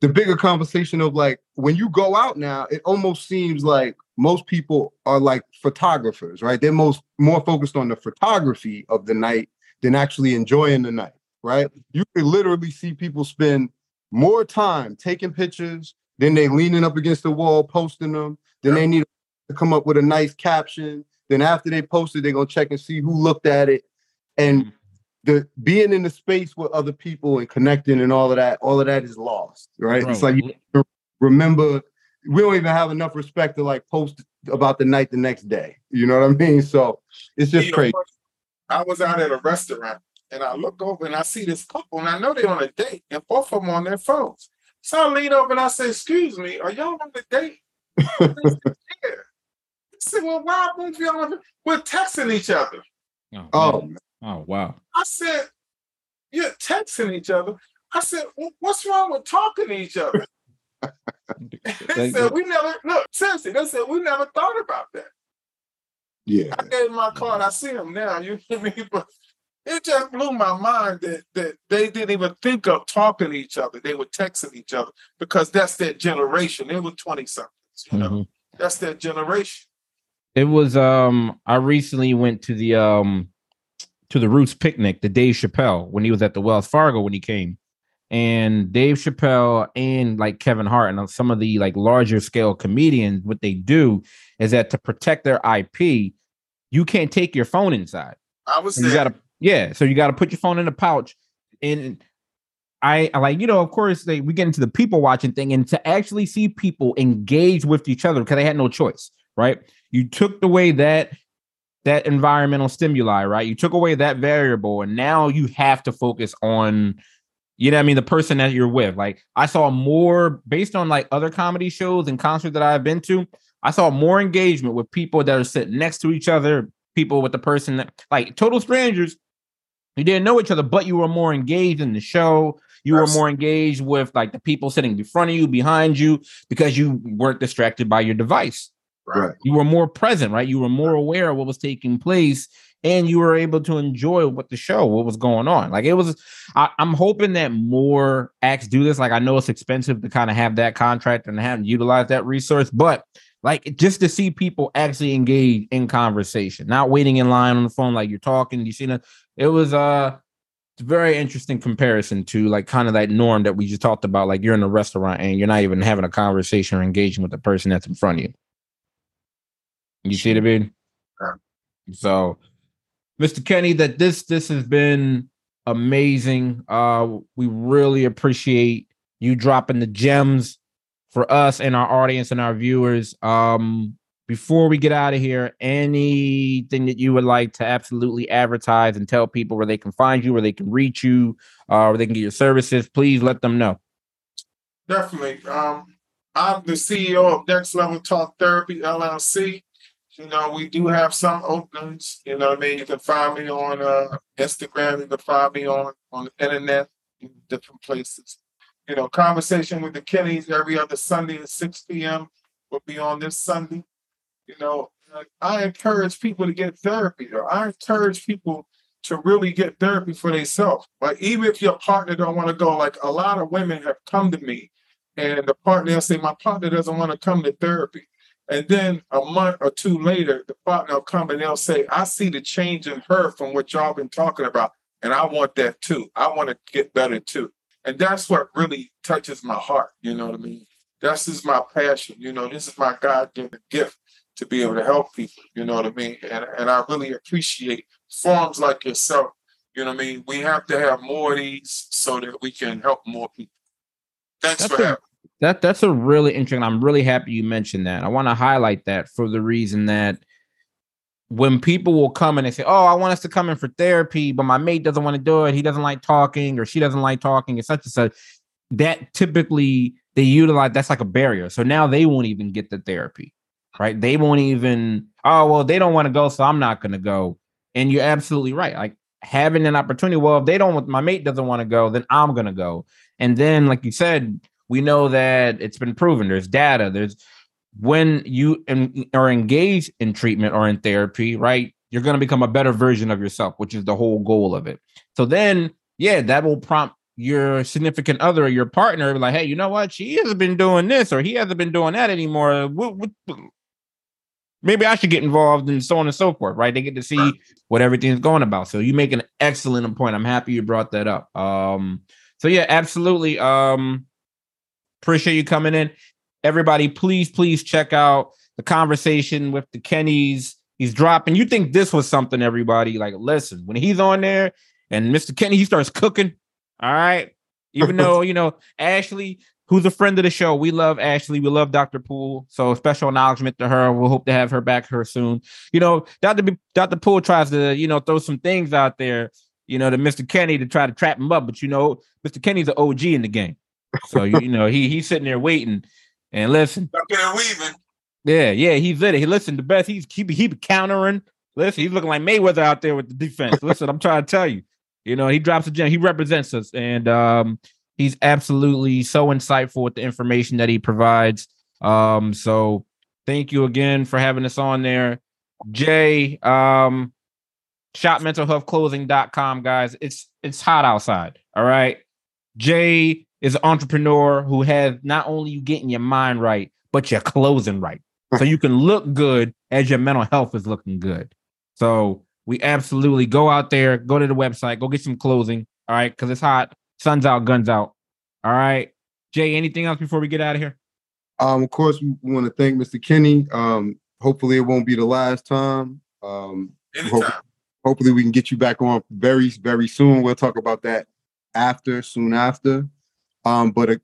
the bigger conversation of like when you go out now, it almost seems like most people are like photographers, right? They're most more focused on the photography of the night than actually enjoying the night, right? You can literally see people spend more time taking pictures, then they leaning up against the wall, posting them, then they need to come up with a nice caption then after they post it, they're gonna check and see who looked at it. And mm. the being in the space with other people and connecting and all of that, all of that is lost, right? Bro. It's like you remember we don't even have enough respect to like post about the night the next day. You know what I mean? So it's just you crazy. Know, I was out at a restaurant and I look over and I see this couple and I know they're on a date and both of them on their phones. So I lean over and I say, "Excuse me, are y'all on a date?" yeah said, well, why won't you on we're texting each other? Oh, oh, oh, wow. I said, you're texting each other. I said, well, what's wrong with talking to each other? They said, we never look, seriously, they said we never thought about that. Yeah. I gave my card, I see him now. You hear me? But it just blew my mind that that they didn't even think of talking to each other. They were texting each other because that's their generation. They were 20 somethings, you know. Mm-hmm. That's their generation. It was um I recently went to the um to the Roots picnic, the Dave Chappelle, when he was at the Wells Fargo when he came. And Dave Chappelle and like Kevin Hart and some of the like larger scale comedians, what they do is that to protect their IP, you can't take your phone inside. I was you gotta yeah, so you gotta put your phone in the pouch. And I, I like, you know, of course, they we get into the people watching thing and to actually see people engage with each other because they had no choice, right? you took away that that environmental stimuli, right? You took away that variable, and now you have to focus on, you know, what I mean, the person that you're with. Like I saw more based on like other comedy shows and concerts that I've been to. I saw more engagement with people that are sitting next to each other, people with the person that like total strangers. You didn't know each other, but you were more engaged in the show. You were more engaged with like the people sitting in front of you, behind you, because you weren't distracted by your device. Right. You were more present, right? You were more aware of what was taking place and you were able to enjoy what the show, what was going on. Like it was, I, am hoping that more acts do this. Like I know it's expensive to kind of have that contract and have utilize that resource, but like just to see people actually engage in conversation, not waiting in line on the phone like you're talking. You see that it was uh it's very interesting comparison to like kind of that norm that we just talked about. Like you're in a restaurant and you're not even having a conversation or engaging with the person that's in front of you. You see what I mean? So, Mr. Kenney, that this this has been amazing. Uh, we really appreciate you dropping the gems for us and our audience and our viewers. Um, before we get out of here, anything that you would like to absolutely advertise and tell people where they can find you, where they can reach you, uh, where they can get your services, please let them know. Definitely. Um, I'm the CEO of Next Level Talk Therapy LLC. You know, we do have some openings. You know what I mean? You can find me on uh, Instagram. You can find me on, on the internet in different places. You know, Conversation with the Kenneys every other Sunday at 6 p.m. will be on this Sunday. You know, I encourage people to get therapy. Or I encourage people to really get therapy for themselves. But even if your partner don't want to go, like a lot of women have come to me and the partner will say, my partner doesn't want to come to therapy. And then a month or two later, the partner will come and they'll say, I see the change in her from what y'all been talking about. And I want that too. I want to get better too. And that's what really touches my heart. You know what I mean? This is my passion. You know, this is my God given gift to be able to help people. You know what I mean? And, and I really appreciate forums like yourself. You know what I mean? We have to have more of these so that we can help more people. Thanks that's for having that that's a really interesting. I'm really happy you mentioned that. I want to highlight that for the reason that when people will come and they say, "Oh, I want us to come in for therapy, but my mate doesn't want to do it. He doesn't like talking, or she doesn't like talking," and such and such. That typically they utilize. That's like a barrier. So now they won't even get the therapy, right? They won't even. Oh, well, they don't want to go, so I'm not going to go. And you're absolutely right. Like having an opportunity. Well, if they don't, my mate doesn't want to go, then I'm going to go. And then, like you said, we know that it's been proven. There's data. There's when you are engaged in treatment or in therapy, right? you're going to become a better version of yourself, which is the whole goal of it. So then, yeah, that will prompt your significant other or your partner, like, hey, you know what? She hasn't been doing this or he hasn't been doing that anymore. What, what, maybe I should get involved and so on and so forth, right? They get to see what everything's going about. So you make an excellent point. I'm happy you brought that up. Um, so yeah, absolutely. Um, appreciate you coming in. Everybody, please, please check out the conversation with the Kenneys. He's dropping. You think this was something, everybody? Like, listen, when he's on there and Mr. Kenney, he starts cooking. All right. Even though, you know, Ashley, who's a friend of the show. We love Ashley. We love Dr. Poole. So special acknowledgement to her. We'll hope to have her back here soon. You know, Dr. B- Dr. Poole tries to, you know, throw some things out there, you know, to Mr. Kenney to try to trap him up. But you know, Mr. Kenney's an OG in the game. So you, you know, he he's sitting there waiting and listen. weaving. Yeah, yeah, he's it. He listen, the best he's he be, he be countering. Listen, he's looking like Mayweather out there with the defense. Listen, I'm trying to tell you. You know, he drops a gem. He represents us, and um, he's absolutely so insightful with the information that he provides. Um, so thank you again for having us on there. Jay, um, shopmentalhealthclothing.com, guys. It's it's hot outside. All right. Jay is an entrepreneur who has not only you getting your mind right, but your clothing right. So you can look good as your mental health is looking good. So we absolutely go out there, go to the website, go get some clothing. All right, because it's hot. Sun's out, guns out. All right. Jay, anything else before we get out of here? Um, of course, we want to thank Mr. Kenney. Um, hopefully, it won't be the last time. Um, hope, hopefully, we can get you back on very, very soon. We'll talk about that after, soon after. Um, but uh,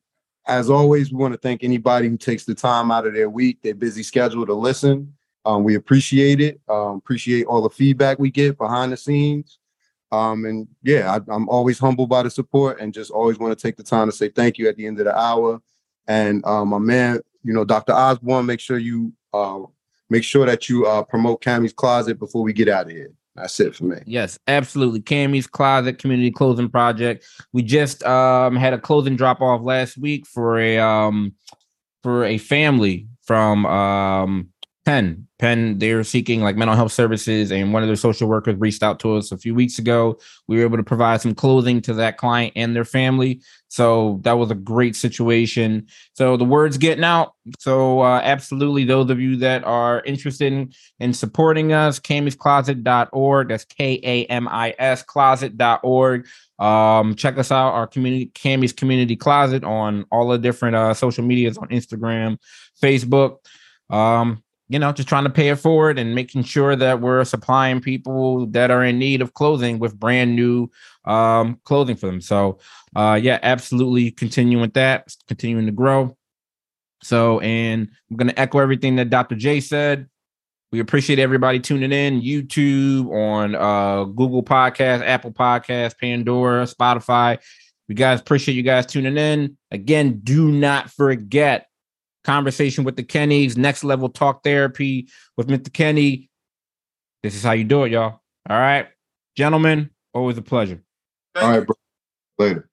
as always, we want to thank anybody who takes the time out of their week, their busy schedule to listen. Um, we appreciate it. Um, appreciate all the feedback we get behind the scenes. Um, and yeah, I, am always humbled by the support and just always want to take the time to say thank you at the end of the hour. And um, my man, you know, Dr. Osborne, make sure you uh, make sure that you uh, promote Cammy's Closet before we get out of here. That's it for me. Yes, absolutely. Cammy's Closet Community Clothing Project. We just um, had a clothing drop off last week for a um, for a family from um, Penn. Penn, they're seeking like mental health services, and one of their social workers reached out to us a few weeks ago. We were able to provide some clothing to that client and their family. So that was a great situation. So the word's getting out. So uh, absolutely, those of you that are interested in, in supporting us, kamiscloset.org. That's K A M I S closet.org. Um, check us out, our community, Cammy's Community Closet, on all the different uh, social medias on Instagram, Facebook. Um, you know, just trying to pay it forward and making sure that we're supplying people that are in need of clothing with brand new um, clothing for them. So, uh, yeah, absolutely continuing with that, continuing to grow. So, and I'm going to echo everything that Dr. J said. We appreciate everybody tuning in, YouTube, on uh, Google Podcast, Apple Podcast, Pandora, Spotify. We guys appreciate you guys tuning in. Again, do not forget conversation with the Kenneys, next level talk therapy with Mr. Kenney. This is how you do it, y'all. All right. Gentlemen, always a pleasure. All right, bro. Later.